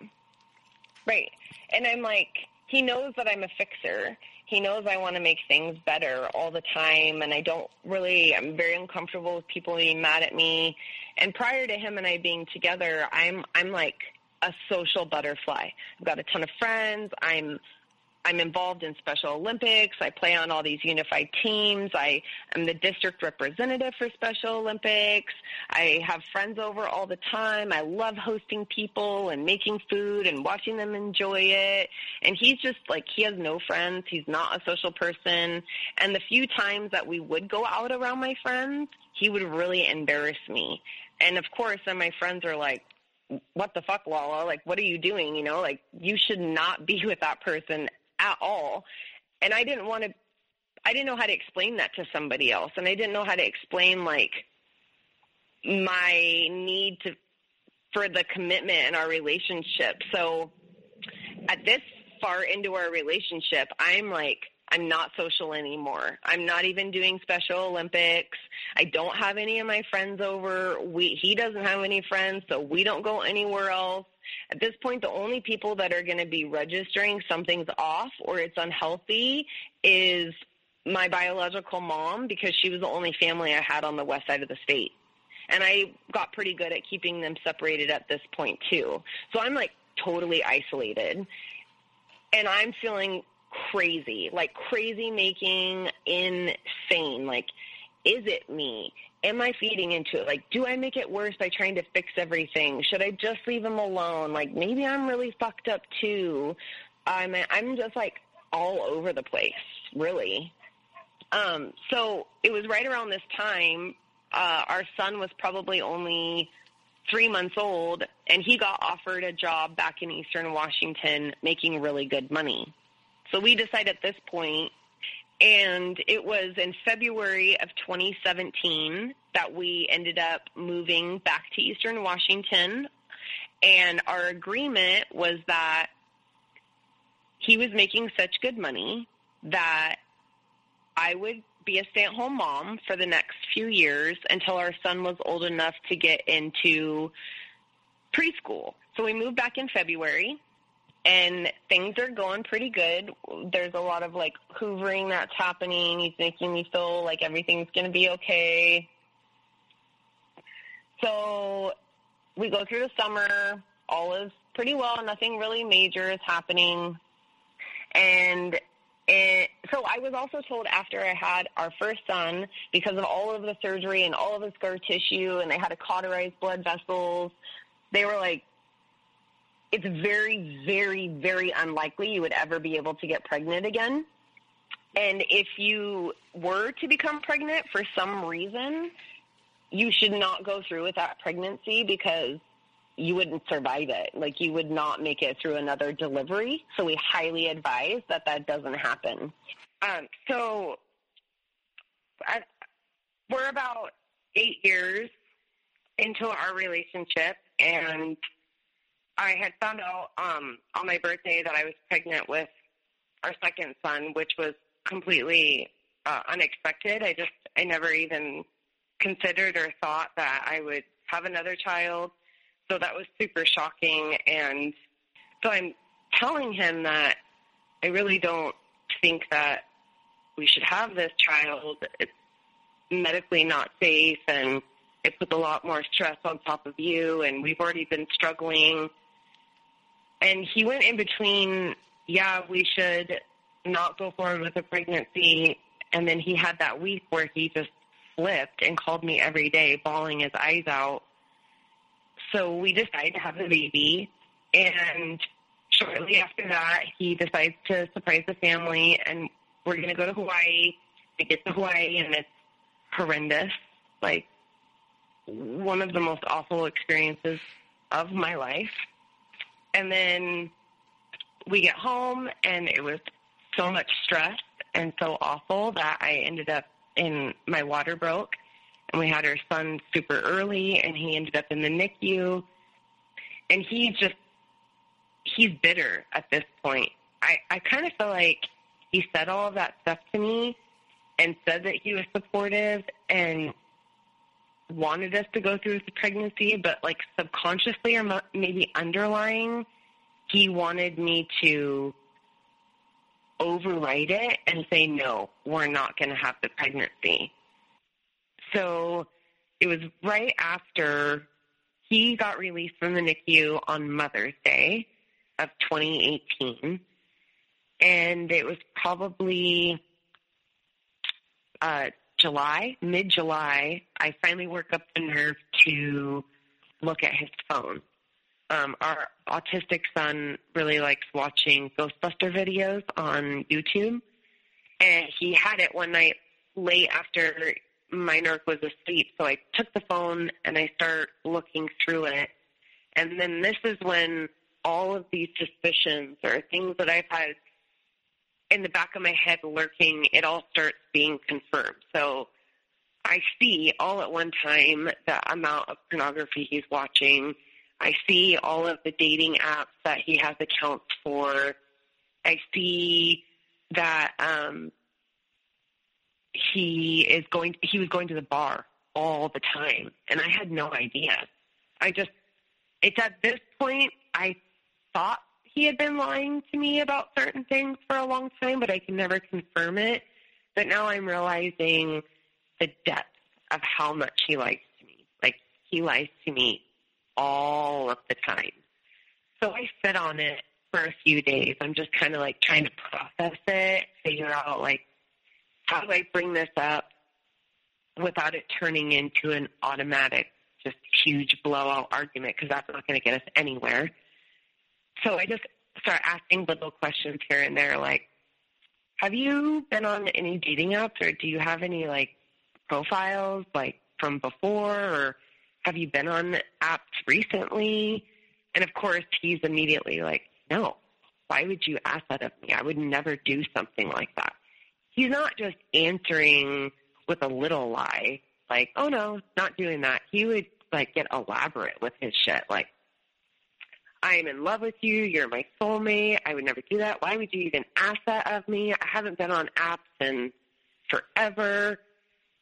Right. And i'm like he knows that i'm a fixer he knows I want to make things better all the time, and I don't really. I'm very uncomfortable with people being mad at me. And prior to him and I being together, I'm I'm like a social butterfly. I've got a ton of friends. I'm I'm involved in Special Olympics. I play on all these unified teams. I am the district representative for Special Olympics. I have friends over all the time. I love hosting people and making food and watching them enjoy it. And he's just like, he has no friends. He's not a social person. And the few times that we would go out around my friends, he would really embarrass me. And of course, then my friends are like, what the fuck, Lala? Like, what are you doing? You know, like, you should not be [laughs] with that person at all. And I didn't want to, I didn't know how to explain that to somebody else. And I didn't know how to explain like my need to, for the commitment in our relationship. So at this far into our relationship, I'm like I'm not social anymore. I'm not even doing Special Olympics. I don't have any of my friends over. We he doesn't have any friends, so we don't go anywhere else. At this point, the only people that are going to be registering something's off or it's unhealthy is my biological mom because she was the only family I had on the west side of the state. And I got pretty good at keeping them separated at this point too. So I'm like totally isolated. And I'm feeling crazy, like crazy making insane. Like, is it me? Am I feeding into it? Like, do I make it worse by trying to fix everything? Should I just leave him alone? Like, maybe I'm really fucked up too. I'm I'm just like all over the place, really. Um, so it was right around this time. Uh, our son was probably only three months old, and he got offered a job back in Eastern Washington making really good money. So we decided at this point, and it was in February of 2017 that we ended up moving back to Eastern Washington. And our agreement was that he was making such good money that I would be a stay at home mom for the next few years until our son was old enough to get into preschool. So we moved back in February and things are going pretty good. There's a lot of like hoovering that's happening. He's making me feel like everything's going to be okay. So we go through the summer. All is pretty well. Nothing really major is happening. And it, so I was also told after I had our first son, because of all of the surgery and all of the scar tissue, and they had to cauterize blood vessels, they were like, it's very, very, very unlikely you would ever be able to get pregnant again. And if you were to become pregnant for some reason, you should not go through with that pregnancy because you wouldn't survive it. Like you would not make it through another delivery. So we highly advise that that doesn't happen. Um, so I, we're about eight years into our relationship, and I had found out um, on my birthday that I was pregnant with our second son, which was completely uh, unexpected. I just I never even considered or thought that I would have another child. So that was super shocking. And so I'm telling him that I really don't think that we should have this child. It's medically not safe and it puts a lot more stress on top of you and we've already been struggling. And he went in between, yeah, we should not go forward with a pregnancy. And then he had that week where he just flipped and called me every day, bawling his eyes out so we decided to have the baby, and shortly after that, he decides to surprise the family, and we're going to go to Hawaii. We get to Hawaii, and it's horrendous. Like, one of the most awful experiences of my life. And then we get home, and it was so much stress and so awful that I ended up in my water broke and we had our son super early, and he ended up in the NICU. And he's just, he's bitter at this point. I, I kind of feel like he said all of that stuff to me and said that he was supportive and wanted us to go through the pregnancy, but like subconsciously or maybe underlying, he wanted me to override it and say, no, we're not going to have the pregnancy. So it was right after he got released from the NICU on Mother's Day of 2018. And it was probably uh, July, mid July, I finally worked up the nerve to look at his phone. Um, our autistic son really likes watching Ghostbuster videos on YouTube. And he had it one night late after my narc was asleep, so I took the phone and I start looking through it. And then this is when all of these suspicions or things that I've had in the back of my head lurking, it all starts being confirmed. So I see all at one time the amount of pornography he's watching. I see all of the dating apps that he has accounts for. I see that um, he is going. He was going to the bar all the time, and I had no idea. I just it's at this point I thought he had been lying to me about certain things for a long time, but I can never confirm it. But now I'm realizing the depth of how much he lies to me. Like he lies to me all of the time. So I sit on it for a few days. I'm just kind of like trying to process it, figure out like how do I bring this up without it turning into an automatic, just huge blowout argument because that's not going to get us anywhere. So I just start asking little questions here and there, like, have you been on any dating apps, or do you have any like profiles like from before, or have you been on apps recently? And of course, he's immediately like, no. Why would you ask that of me? I would never do something like that. He's not just answering with a little lie, like, oh no, not doing that. He would like get elaborate with his shit, like, I am in love with you. You're my soulmate. I would never do that. Why would you even ask that of me? I haven't been on apps in forever.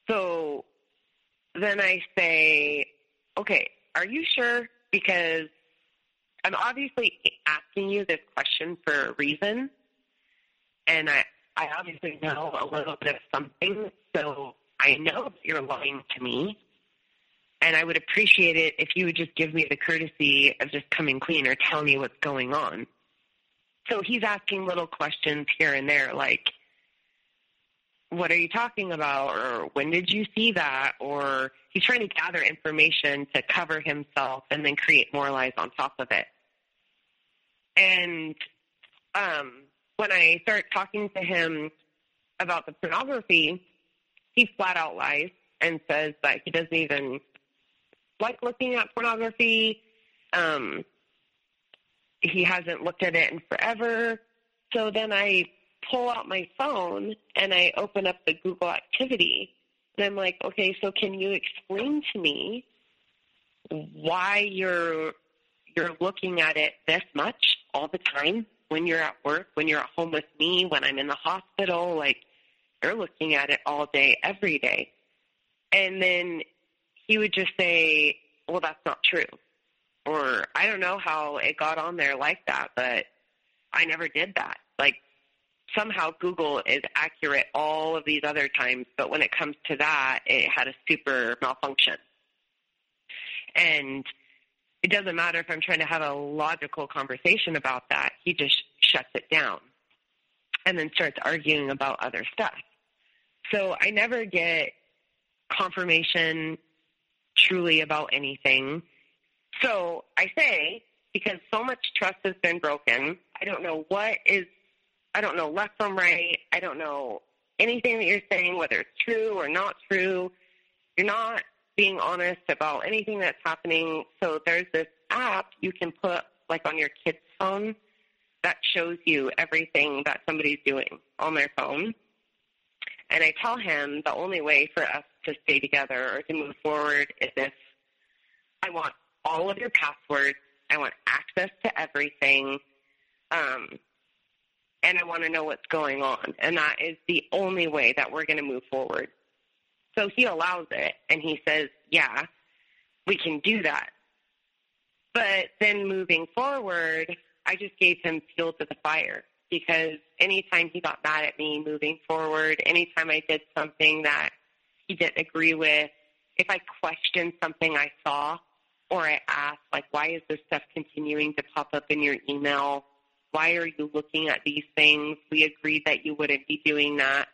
So then I say, okay, are you sure? Because I'm obviously asking you this question for a reason. And I, I obviously know a little bit of something. So I know that you're lying to me and I would appreciate it if you would just give me the courtesy of just coming clean or tell me what's going on. So he's asking little questions here and there, like, what are you talking about? Or when did you see that? Or he's trying to gather information to cover himself and then create more lies on top of it. And um, when I start talking to him about the pornography, he flat out lies and says that he doesn't even like looking at pornography. Um, he hasn't looked at it in forever. So then I pull out my phone and I open up the Google activity. And I'm like, okay, so can you explain to me why you're you're looking at it this much all the time when you're at work, when you're at home with me, when I'm in the hospital, like you're looking at it all day, every day. And then he would just say, well, that's not true. Or I don't know how it got on there like that, but I never did that. Like somehow Google is accurate all of these other times, but when it comes to that, it had a super malfunction. And it doesn't matter if I'm trying to have a logical conversation about that. He just shuts it down and then starts arguing about other stuff. So I never get confirmation truly about anything. So I say, because so much trust has been broken, I don't know what is, I don't know left from right. I don't know anything that you're saying, whether it's true or not true. You're not being honest about anything that's happening. So there's this app you can put like on your kid's phone that shows you everything that somebody's doing on their phone. And I tell him the only way for us to stay together or to move forward is if I want all of your passwords, I want access to everything, um, and I want to know what's going on. And that is the only way that we're going to move forward. So he allows it, and he says, yeah, we can do that. But then moving forward, I just gave him fuel to the fire because anytime he got mad at me moving forward, anytime I did something that he didn't agree with, if I questioned something I saw or I asked, like, why is this stuff continuing to pop up in your email? Why are you looking at these things? We agreed that you wouldn't be doing that.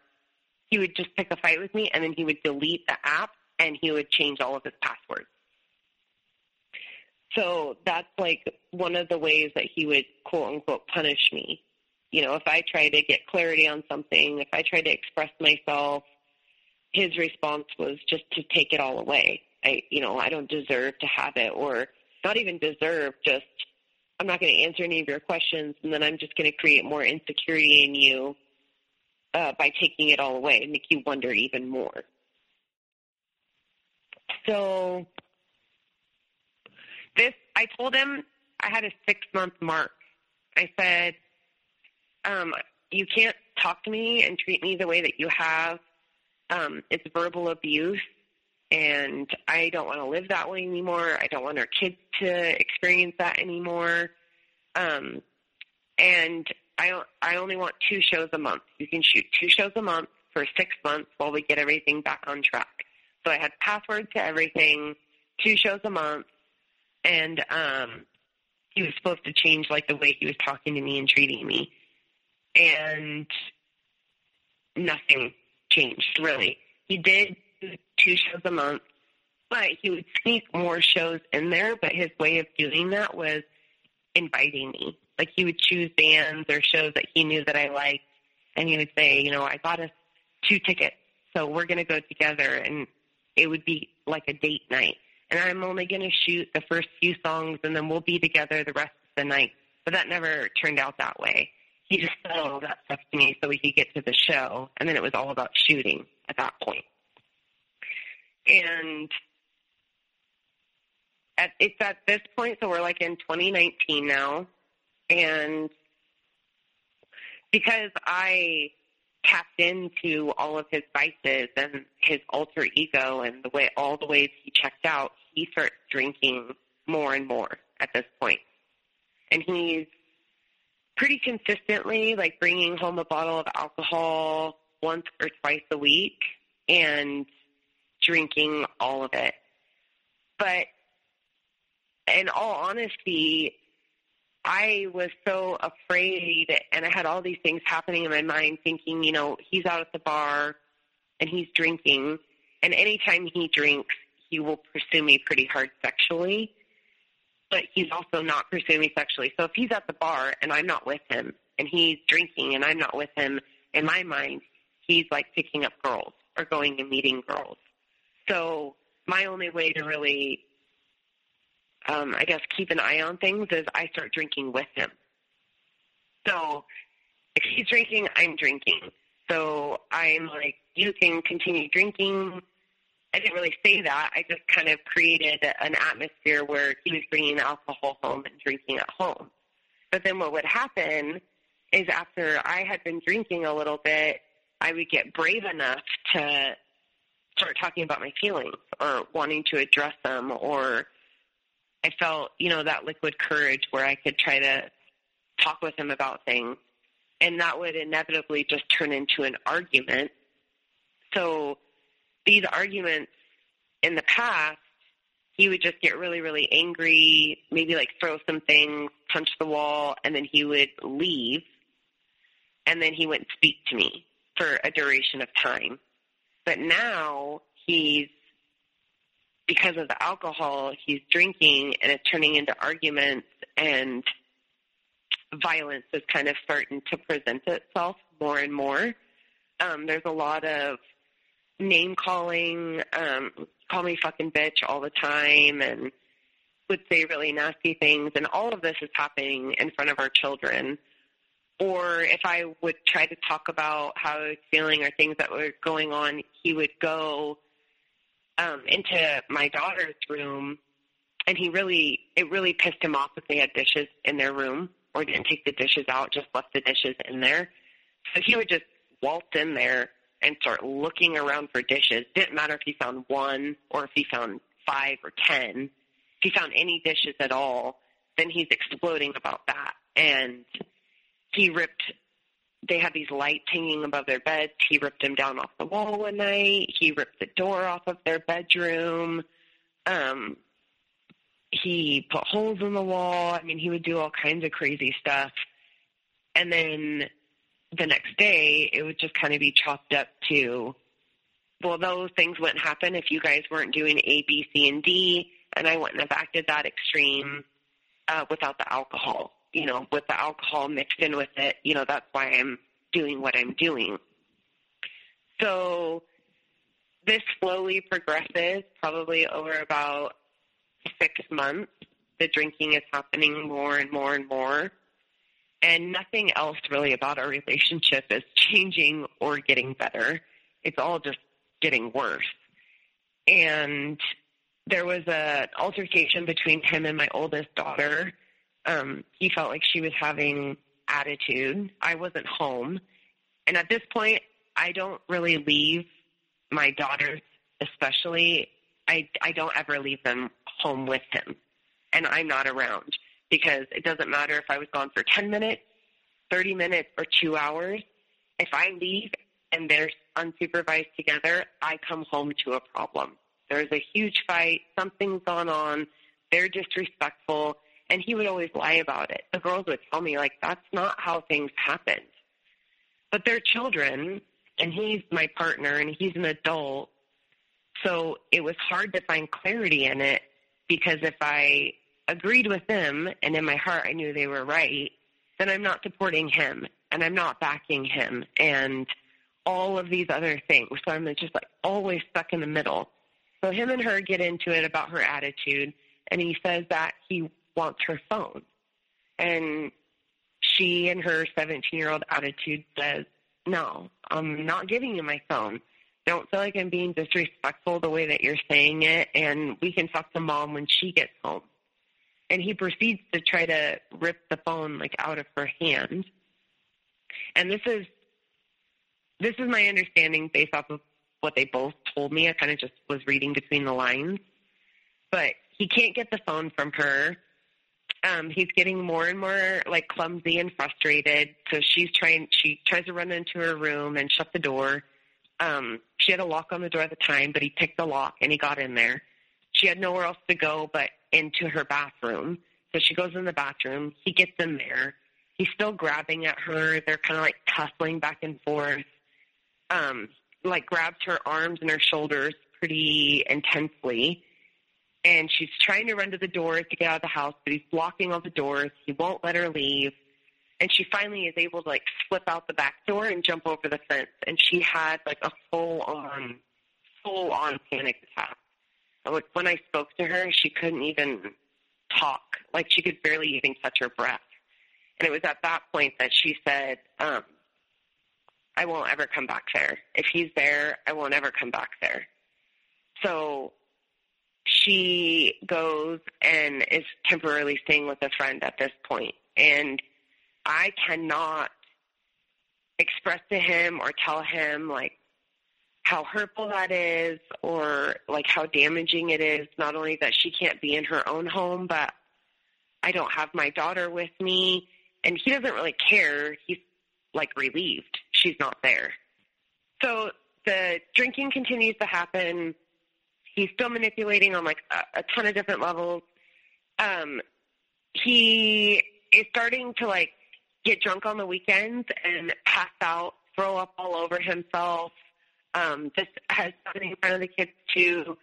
He would just pick a fight with me and then he would delete the app and he would change all of his passwords. So that's like one of the ways that he would quote unquote punish me. You know, if I try to get clarity on something, if I try to express myself, his response was just to take it all away. I, you know, I don't deserve to have it, or not even deserve. Just I'm not going to answer any of your questions, and then I'm just going to create more insecurity in you uh, by taking it all away and make you wonder even more. So this, I told him I had a six month mark. I said, um, you can't talk to me and treat me the way that you have, um, it's verbal abuse. And I don't want to live that way anymore. I don't want our kids to experience that anymore. Um, and I, I only want two shows a month. You can shoot two shows a month for six months while we get everything back on track. So I had passwords to everything, two shows a month, and um, he was supposed to change like the way he was talking to me and treating me, and nothing changed really. He did two shows a month, but he would sneak more shows in there. But his way of doing that was inviting me. Like he would choose bands or shows that he knew that I liked, and he would say, you know, I bought us two tickets, so we're going to go together, and it would be like a date night. And I'm only going to shoot the first few songs, and then we'll be together the rest of the night. But that never turned out that way. He just said all that stuff to me so we could get to the show, and then it was all about shooting at that point. And at, it's at this point, so we're like in 2019 now, and because I tapped into all of his vices and his alter ego and the way all the ways he checked out, he starts drinking more and more at this point. And he's pretty consistently like bringing home a bottle of alcohol once or twice a week and drinking all of it. But in all honesty, I was so afraid and I had all these things happening in my mind thinking, you know, he's out at the bar and he's drinking and anytime he drinks, he will pursue me pretty hard sexually. But he's also not pursuing me sexually. So if he's at the bar and I'm not with him and he's drinking and I'm not with him, in my mind, he's like picking up girls or going and meeting girls. So my only way to really um, I guess, keep an eye on things is I start drinking with him. So if he's drinking, I'm drinking. So I'm like, you can continue drinking. I didn't really say that. I just kind of created an atmosphere where he was bringing alcohol home and drinking at home. But then what would happen is after I had been drinking a little bit, I would get brave enough to start talking about my feelings or wanting to address them or I felt, you know, that liquid courage where I could try to talk with him about things. And that would inevitably just turn into an argument. So these arguments in the past, he would just get really, really angry, maybe like throw some things, punch the wall, and then he would leave. And then he wouldn't speak to me for a duration of time. But now he's because of the alcohol he's drinking and it's turning into arguments and violence is kind of starting to present itself more and more. Um, there's a lot of name calling, um, call me fucking bitch all the time and would say really nasty things and all of this is happening in front of our children. Or if I would try to talk about how I was feeling or things that were going on, he would go um, into my daughter's room, and he really it really pissed him off if they had dishes in their room or didn't take the dishes out, just left the dishes in there. So he would just waltz in there and start looking around for dishes. Didn't matter if he found one or if he found five or ten. If he found any dishes at all, then he's exploding about that. And he ripped they had these lights hanging above their beds. He ripped them down off the wall one night. He ripped the door off of their bedroom. Um, he put holes in the wall. I mean, he would do all kinds of crazy stuff. And then the next day, it would just kind of be chopped up to, well, those things wouldn't happen if you guys weren't doing A, B, C, and D, and I wouldn't have acted that extreme uh, without the alcohol you know, with the alcohol mixed in with it, you know, that's why I'm doing what I'm doing. So this slowly progresses, probably over about six months. The drinking is happening more and more and more. And nothing else really about our relationship is changing or getting better. It's all just getting worse. And there was an altercation between him and my oldest daughter um, he felt like she was having attitude. I wasn't home, And at this point, I don't really leave my daughters, especially. I I don't ever leave them home with him, and I'm not around because it doesn't matter if I was gone for ten minutes, thirty minutes, or two hours. If I leave and they're unsupervised together, I come home to a problem. There's a huge fight, something's gone on, they're disrespectful, and he would always lie about it. The girls would tell me, like, that's not how things happened. But they're children, and he's my partner, and he's an adult. So it was hard to find clarity in it because if I agreed with them and in my heart I knew they were right, then I'm not supporting him and I'm not backing him and all of these other things. So I'm just like always stuck in the middle. So him and her get into it about her attitude and he says that he wants her phone. And she and her 17 year old attitude says, no, I'm not giving you my phone. Don't feel like I'm being disrespectful the way that you're saying it, and we can talk to mom when she gets home. And he proceeds to try to rip the phone like out of her hand. And this is this is my understanding based off of what they both told me. I kind of just was reading between the lines. But he can't get the phone from her. Um, he's getting more and more like clumsy and frustrated. So she's trying. She tries to run into her room and shut the door. Um, she had a lock on the door at the time, but he picked the lock and he got in there. She had nowhere else to go but into her bathroom. So she goes in the bathroom. He gets in there. He's still grabbing at her. They're kind of like tussling back and forth. Um, like grabs her arms and her shoulders pretty intensely and she's trying to run to the doors to get out of the house, but he's blocking all the doors. He won't let her leave. And she finally is able to like slip out the back door and jump over the fence. And she had like a full on, full on panic attack. When I spoke to her, she couldn't even talk. Like she could barely even catch her breath. And it was at that point that she said, um, I won't ever come back there. If he's there, I won't ever come back there. So she goes and is temporarily staying with a friend at this point. And I cannot express to him or tell him like how hurtful that is or like how damaging it is not only that she can't be in her own home but I don't have my daughter with me and he doesn't really care he's like relieved she's not there so the drinking continues to happen He's still manipulating on like a, a ton of different levels. Um, he is starting to like get drunk on the weekends and pass out, throw up all over himself. Um, this has happened in front of the kids too.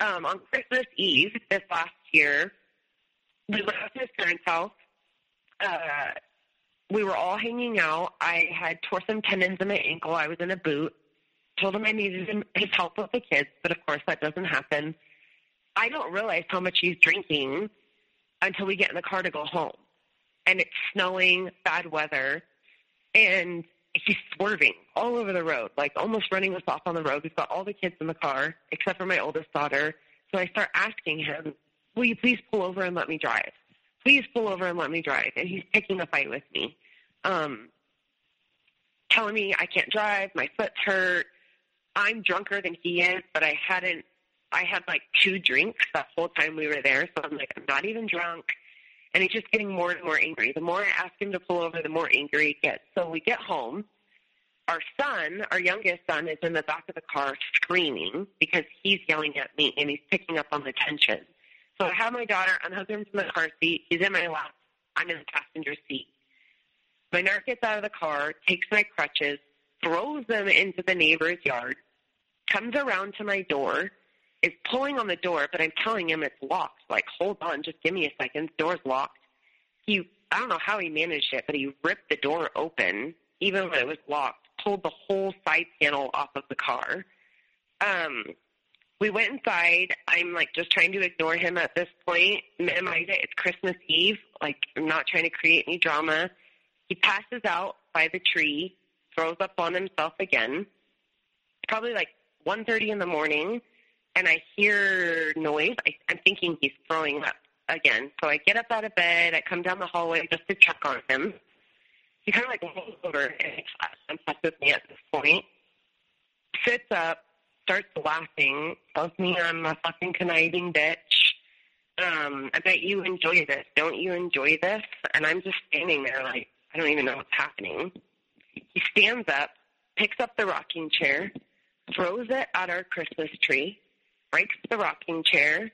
Um, on Christmas Eve this last year, we went up to his parents' house. Uh, we were all hanging out. I had tore some tendons in my ankle. I was in a boot told him I needed him, his help with the kids, but of course that doesn't happen. I don't realize how much he's drinking until we get in the car to go home. And it's snowing, bad weather, and he's swerving all over the road, like almost running us off on the road. We've got all the kids in the car, except for my oldest daughter. So I start asking him, Will you please pull over and let me drive? Please pull over and let me drive. And he's picking a fight with me. Um, telling me I can't drive, my foot's hurt, I'm drunker than he is, but I hadn't. I had like two drinks the whole time we were there, so I'm like, I'm not even drunk. And he's just getting more and more angry. The more I ask him to pull over, the more angry he gets. So we get home. Our son, our youngest son, is in the back of the car screaming because he's yelling at me and he's picking up on the tension. So I have my daughter unhook him from the car seat. He's in my lap. I'm in the passenger seat. My narc gets out of the car, takes my crutches, throws them into the neighbor's yard, comes around to my door, is pulling on the door, but I'm telling him it's locked. Like, hold on, just give me a second. The door's locked. He, I don't know how he managed it, but he ripped the door open, even when it was locked, pulled the whole side panel off of the car. Um, we went inside. I'm like just trying to ignore him at this point, minimize it. It's Christmas Eve. Like, I'm not trying to create any drama. He passes out by the tree throws up on himself again. Probably like 1.30 in the morning, and I hear noise. I, I'm thinking he's throwing up again. So I get up out of bed. I come down the hallway just to check on him. he kind of like rolls over and with me at this point, sits up, starts laughing, tells me I'm a fucking conniving bitch. Um, I bet you enjoy this. Don't you enjoy this? And I'm just standing there like, I don't even know what's happening. He stands up, picks up the rocking chair, throws it at our Christmas tree, breaks the rocking chair,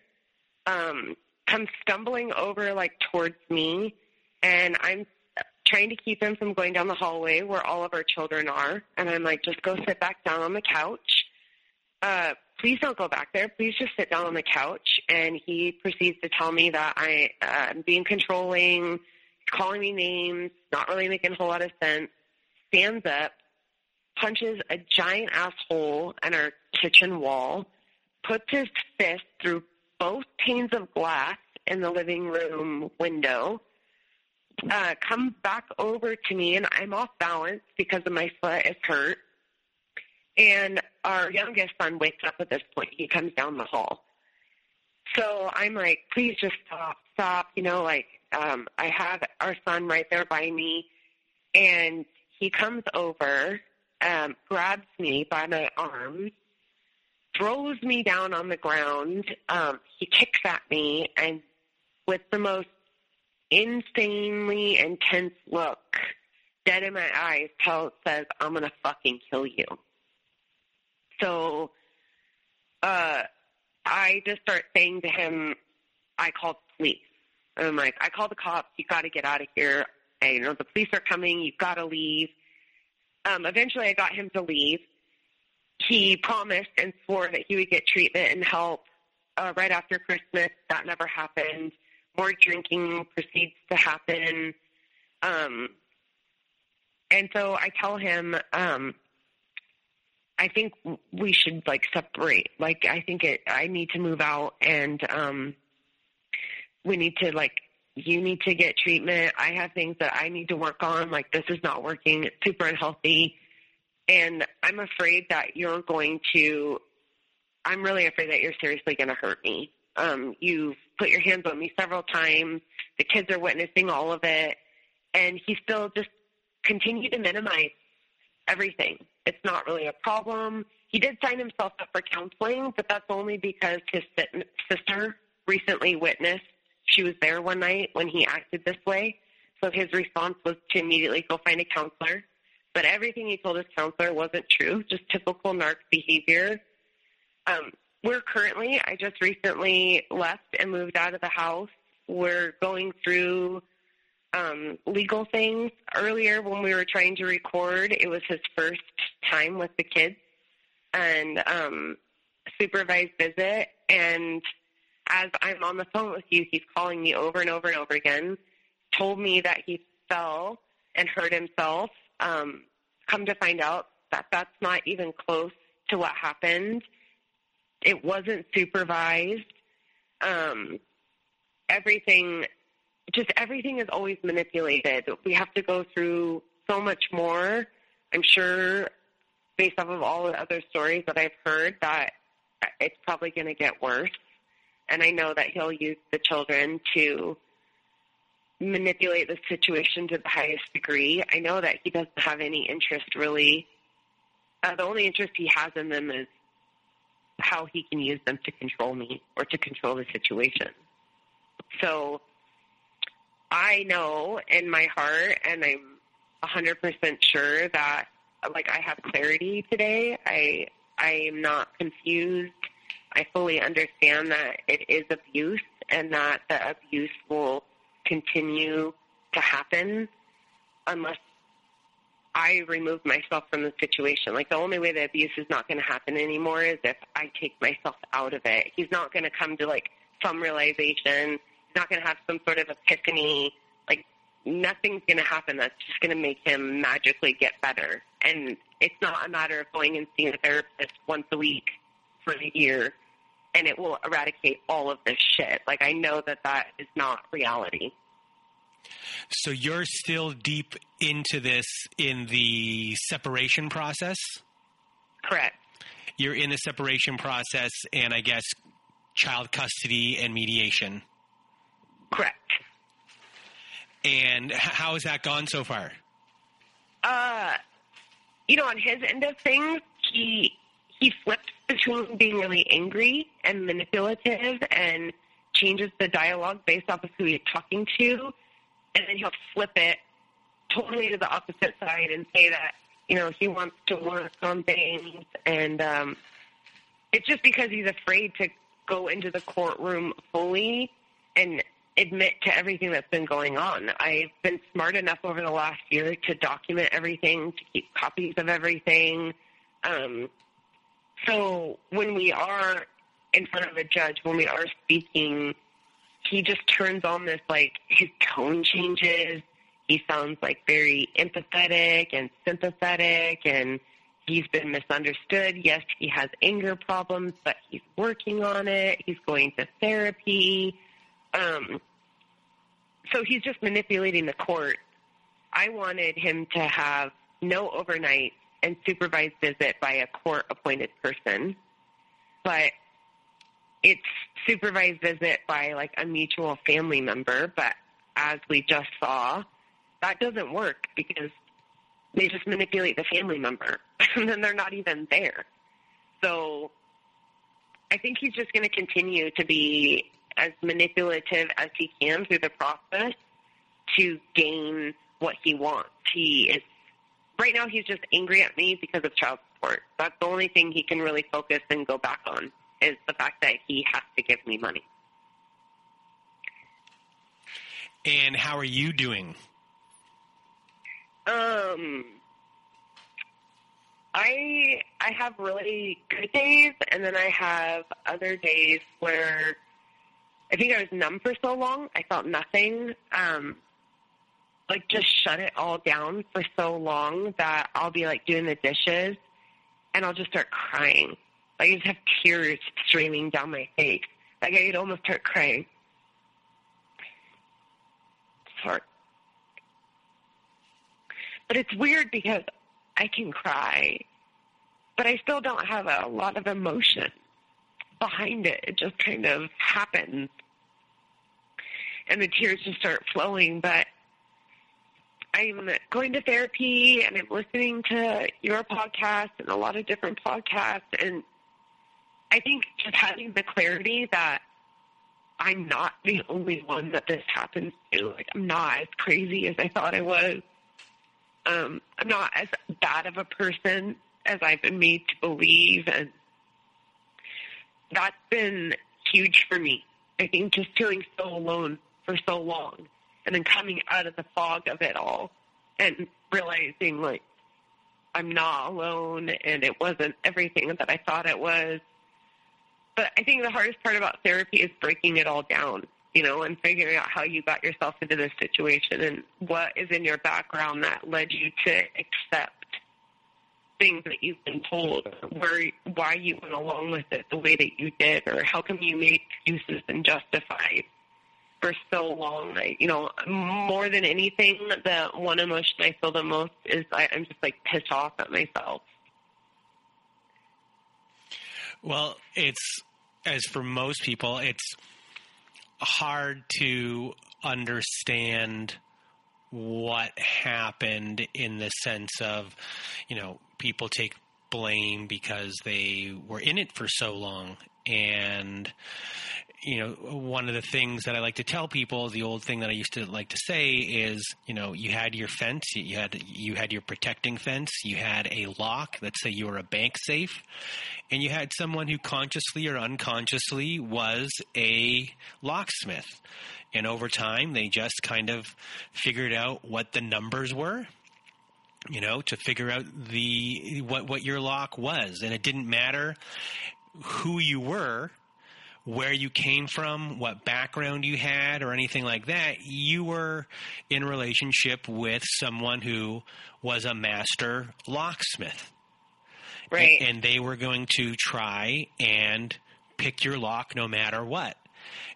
um, comes stumbling over like towards me, and I'm trying to keep him from going down the hallway where all of our children are. And I'm like, just go sit back down on the couch. Uh, please don't go back there. Please just sit down on the couch. And he proceeds to tell me that I, uh, am being controlling, calling me names, not really making a whole lot of sense. Stands up, punches a giant asshole in our kitchen wall, puts his fist through both panes of glass in the living room window, uh, comes back over to me, and I'm off balance because of my foot is hurt. And our youngest son wakes up at this point. He comes down the hall. So I'm like, please just stop, stop. You know, like um, I have our son right there by me, and he comes over, um, grabs me by my arms, throws me down on the ground. Um, he kicks at me, and with the most insanely intense look, dead in my eyes, tells says, "I'm gonna fucking kill you." So, uh, I just start saying to him, "I called police." And I'm like, "I called the cops. You got to get out of here. And, you know, the police are coming. You've got to leave." Um, eventually, I got him to leave. He promised and swore that he would get treatment and help uh, right after Christmas. That never happened more drinking proceeds to happen. Um, and so I tell him, um, I think we should like separate. Like I think it, I need to move out and, um, we need to like, you need to get treatment. I have things that I need to work on. Like this is not working. It's super unhealthy. And I'm afraid that you're going to, I'm really afraid that you're seriously going to hurt me. Um, you've put your hands on me several times. The kids are witnessing all of it. And he still just continued to minimize everything. It's not really a problem. He did sign himself up for counseling, but that's only because his sister recently witnessed. She was there one night when he acted this way. So his response was to immediately go find a counselor. But everything he told his counselor wasn't true, just typical narc behavior. Um, we're currently, I just recently left and moved out of the house. We're going through um, legal things. Earlier, when we were trying to record, it was his first time with the kids and um, supervised visit. And as I'm on the phone with you, he's calling me over and over and over again. Told me that he fell and hurt himself. Um, come to find out that that's not even close to what happened. It wasn't supervised. Um, everything, just everything is always manipulated. We have to go through so much more. I'm sure, based off of all the other stories that I've heard, that it's probably going to get worse. And I know that he'll use the children to manipulate the situation to the highest degree. I know that he doesn't have any interest really. Uh, the only interest he has in them is how he can use them to control me or to control the situation. So I know in my heart, and I'm 100% sure that like I have clarity today. I I am not confused. I fully understand that it is abuse and that the abuse will continue to happen unless I remove myself from the situation. Like the only way the abuse is not going to happen anymore is if I take myself out of it. He's not going to come to like some realization. He's not going to have some sort of epiphany. Like nothing's going to happen that's just going to make him magically get better. And it's not a matter of going and seeing a therapist once a week for a year and it will eradicate all of this shit. Like I know that that is not reality. So you're still deep into this in the separation process? Correct. You're in the separation process and I guess child custody and mediation. Correct. And how has that gone so far? Uh, you know, on his end of things, he he flips between being really angry and manipulative and changes the dialogue based off of who he's talking to, and then he'll flip it totally to the opposite side and say that you know he wants to work on things, and um, it's just because he's afraid to go into the courtroom fully and admit to everything that's been going on. I've been smart enough over the last year to document everything, to keep copies of everything. Um, so when we are in front of a judge, when we are speaking, he just turns on this like his tone changes. He sounds like very empathetic and sympathetic and he's been misunderstood. Yes, he has anger problems, but he's working on it. He's going to therapy. Um, so he's just manipulating the court. I wanted him to have no overnight and supervised visit by a court appointed person, but it's supervised visit by like a mutual family member. But as we just saw, that doesn't work because they just manipulate the family member [laughs] and then they're not even there. So I think he's just going to continue to be as manipulative as he can through the process to gain what he wants. He is right now he's just angry at me because of child support. That's the only thing he can really focus and go back on is the fact that he has to give me money. And how are you doing? Um I I have really good days and then I have other days where I think I was numb for so long. I felt nothing. Um, like just shut it all down for so long that I'll be like doing the dishes and I'll just start crying. Like I just have tears streaming down my face. Like I could almost start crying. Sorry. But it's weird because I can cry, but I still don't have a lot of emotion behind it. It just kind of happens. And the tears just start flowing. But I'm going to therapy and I'm listening to your podcast and a lot of different podcasts. And I think just having the clarity that I'm not the only one that this happens to. Like, I'm not as crazy as I thought I was. Um, I'm not as bad of a person as I've been made to believe. And that's been huge for me. I think just feeling so alone for so long and then coming out of the fog of it all and realizing like I'm not alone and it wasn't everything that I thought it was. But I think the hardest part about therapy is breaking it all down, you know, and figuring out how you got yourself into this situation and what is in your background that led you to accept things that you've been told, where why you went along with it the way that you did, or how come you made excuses and justified for so long. You know, more than anything, the one emotion I feel the most is I, I'm just like pissed off at myself. Well, it's as for most people, it's hard to understand what happened in the sense of, you know, people take blame because they were in it for so long and you know one of the things that I like to tell people the old thing that I used to like to say is you know you had your fence you had you had your protecting fence you had a lock let's say you were a bank safe and you had someone who consciously or unconsciously was a locksmith. And over time they just kind of figured out what the numbers were you know, to figure out the what what your lock was, and it didn't matter who you were, where you came from, what background you had, or anything like that. You were in relationship with someone who was a master locksmith, right? And, and they were going to try and pick your lock no matter what.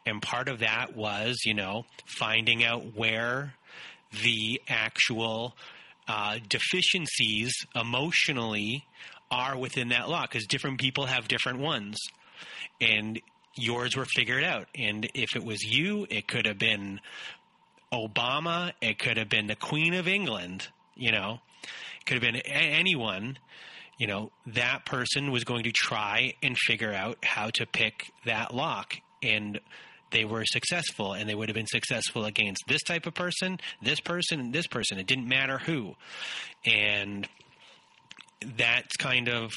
And part of that was, you know, finding out where the actual uh, deficiencies emotionally are within that lock because different people have different ones. And yours were figured out. And if it was you, it could have been Obama, it could have been the Queen of England. You know, it could have been a- anyone. You know, that person was going to try and figure out how to pick that lock, and they were successful, and they would have been successful against this type of person, this person, and this person. It didn't matter who, and that's kind of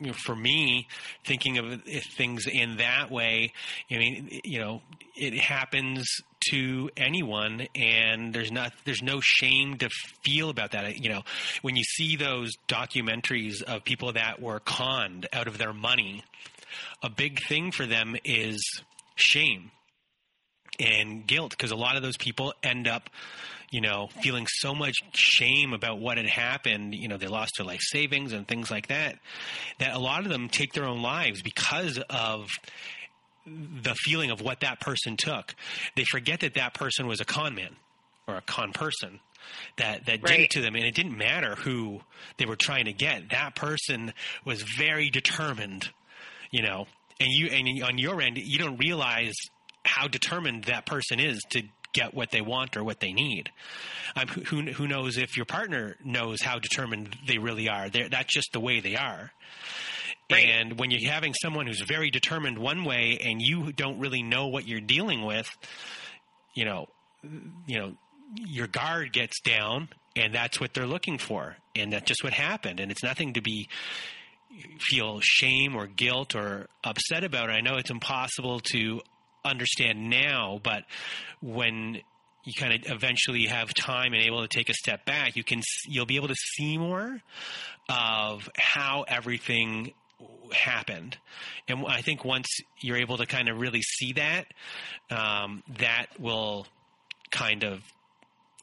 you know, for me, thinking of things in that way, I mean, you know, it happens to anyone, and there's not there's no shame to feel about that. You know, when you see those documentaries of people that were conned out of their money, a big thing for them is shame and guilt because a lot of those people end up you know, feeling so much shame about what had happened. You know, they lost their life savings and things like that. That a lot of them take their own lives because of the feeling of what that person took. They forget that that person was a con man or a con person that that did it to them and it didn't matter who they were trying to get that person was very determined you know and you and on your end you don't realize how determined that person is to get what they want or what they need. Um, who who knows if your partner knows how determined they really are? They're, that's just the way they are. Right. And when you're having someone who's very determined one way and you don't really know what you're dealing with, you know, you know, your guard gets down and that's what they're looking for. And that's just what happened. And it's nothing to be feel shame or guilt or upset about. I know it's impossible to understand now, but when you kind of eventually have time and able to take a step back, you can you'll be able to see more of how everything happened. And I think once you're able to kind of really see that, um, that will kind of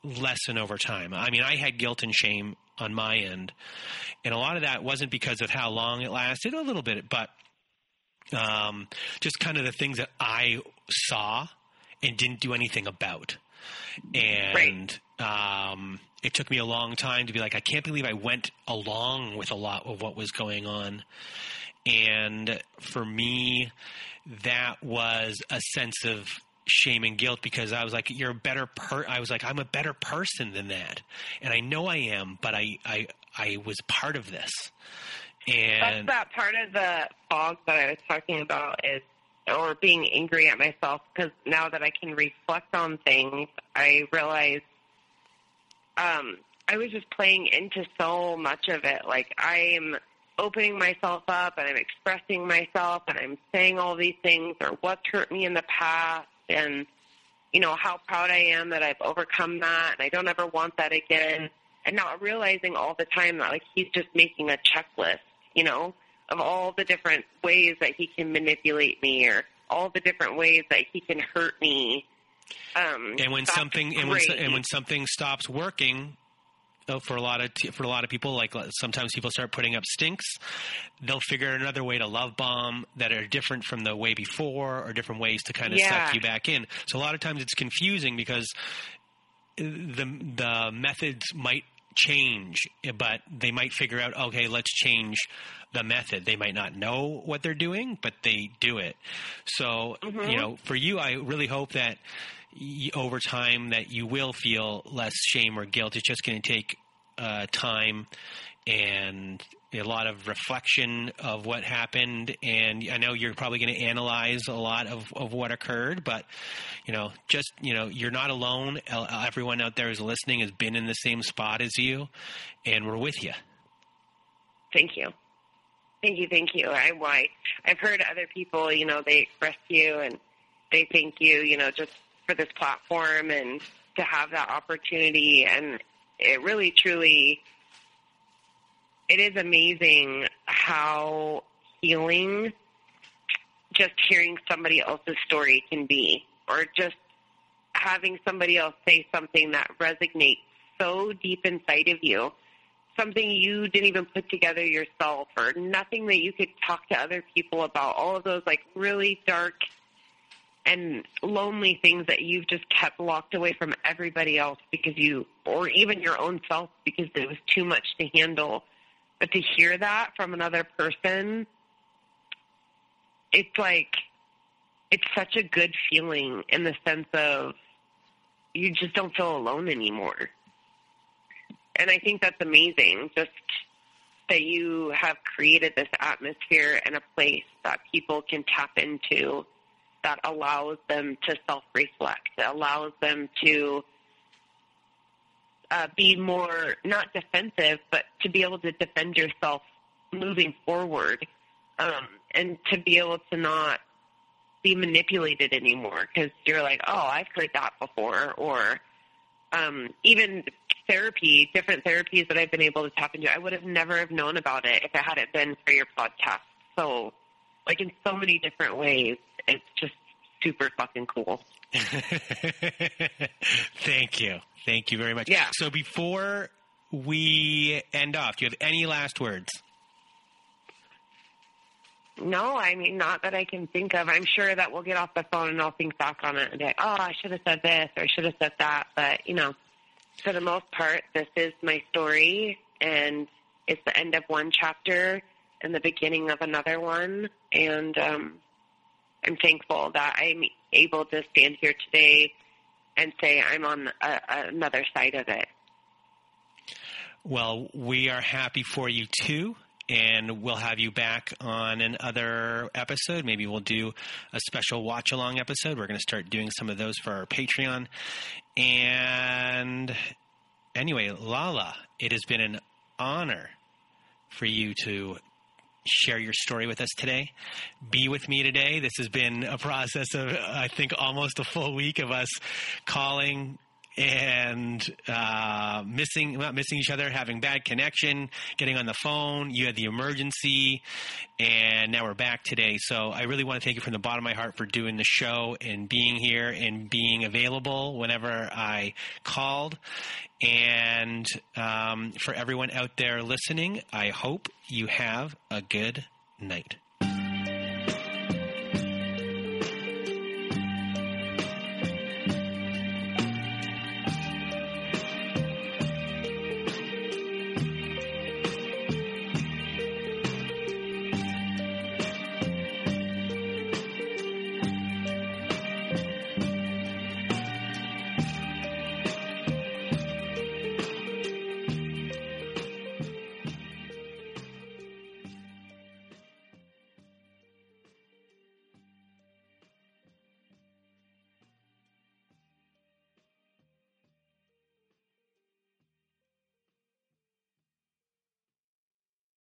lessen over time. I mean, I had guilt and shame on my end, and a lot of that wasn't because of how long it lasted, a little bit, but um, just kind of the things that I saw and didn't do anything about. And right. um, it took me a long time to be like, I can't believe I went along with a lot of what was going on. And for me, that was a sense of shame and guilt because I was like, you're a better per. I was like, I'm a better person than that, and I know I am, but I I I was part of this, and that's that part of the fog that I was talking about is, or being angry at myself because now that I can reflect on things, I realize um, I was just playing into so much of it. Like I am opening myself up and I'm expressing myself and I'm saying all these things or what's hurt me in the past and you know how proud I am that I've overcome that and I don't ever want that again and not realizing all the time that like he's just making a checklist you know, of all the different ways that he can manipulate me or all the different ways that he can hurt me. Um, and when something and when, and when something stops working, though for a lot of for a lot of people like uh, sometimes people start putting up stinks they'll figure another way to love bomb that are different from the way before or different ways to kind of yeah. suck you back in so a lot of times it's confusing because uh, the the methods might change, but they might figure out, okay, let's change the method. They might not know what they're doing, but they do it. So, mm-hmm. you know, for you, I really hope that over time that you will feel less shame or guilt. It's just going to take uh, time and a lot of reflection of what happened. And I know you're probably going to analyze a lot of, of what occurred, but you know, just you know, you're not alone. Everyone out there is listening has been in the same spot as you, and we're with you. Thank you. Thank you, thank you. I, I I've heard other people, you know, they express you and they thank you, you know, just for this platform and to have that opportunity, and it really, truly it is amazing how healing just hearing somebody else's story can be, or just having somebody else say something that resonates so deep inside of you, something you didn't even put together yourself, or nothing that you could talk to other people about. All of those like really dark and lonely things that you've just kept locked away from everybody else because you, or even your own self because it was too much to handle but to hear that from another person, it's like, it's such a good feeling in the sense of you just don't feel alone anymore. and I think that's amazing. Just that you have created this atmosphere and a place that people can tap into that allows them to self reflect, that allows them to uh, be more not defensive, but to be able to defend yourself moving forward, um, and to be able to not be manipulated anymore because you're like, oh, I've heard that before, or um, even therapy, different therapies that I've been able to tap into. I would have never have known about it if it hadn't been for your podcast. So, like in so many different ways, it's just super fucking cool. [laughs] Thank you. Thank you very much. Yeah. So before we end off, do you have any last words? No, I mean, not that I can think of. I'm sure that we'll get off the phone and I'll think back on it and be like, oh, I should have said this or I should have said that. But, you know, for the most part, this is my story and it's the end of one chapter and the beginning of another one. And um, I'm thankful that I'm able to stand here today and say I'm on a, another side of it. Well, we are happy for you too and we'll have you back on another episode. Maybe we'll do a special watch along episode. We're going to start doing some of those for our Patreon. And anyway, Lala, it has been an honor for you to share your story with us today. Be with me today. This has been a process of, I think, almost a full week of us calling, and uh, missing not missing each other, having bad connection, getting on the phone. You had the emergency, and now we're back today. So I really want to thank you from the bottom of my heart for doing the show and being here and being available whenever I called. And um, for everyone out there listening, I hope you have a good night.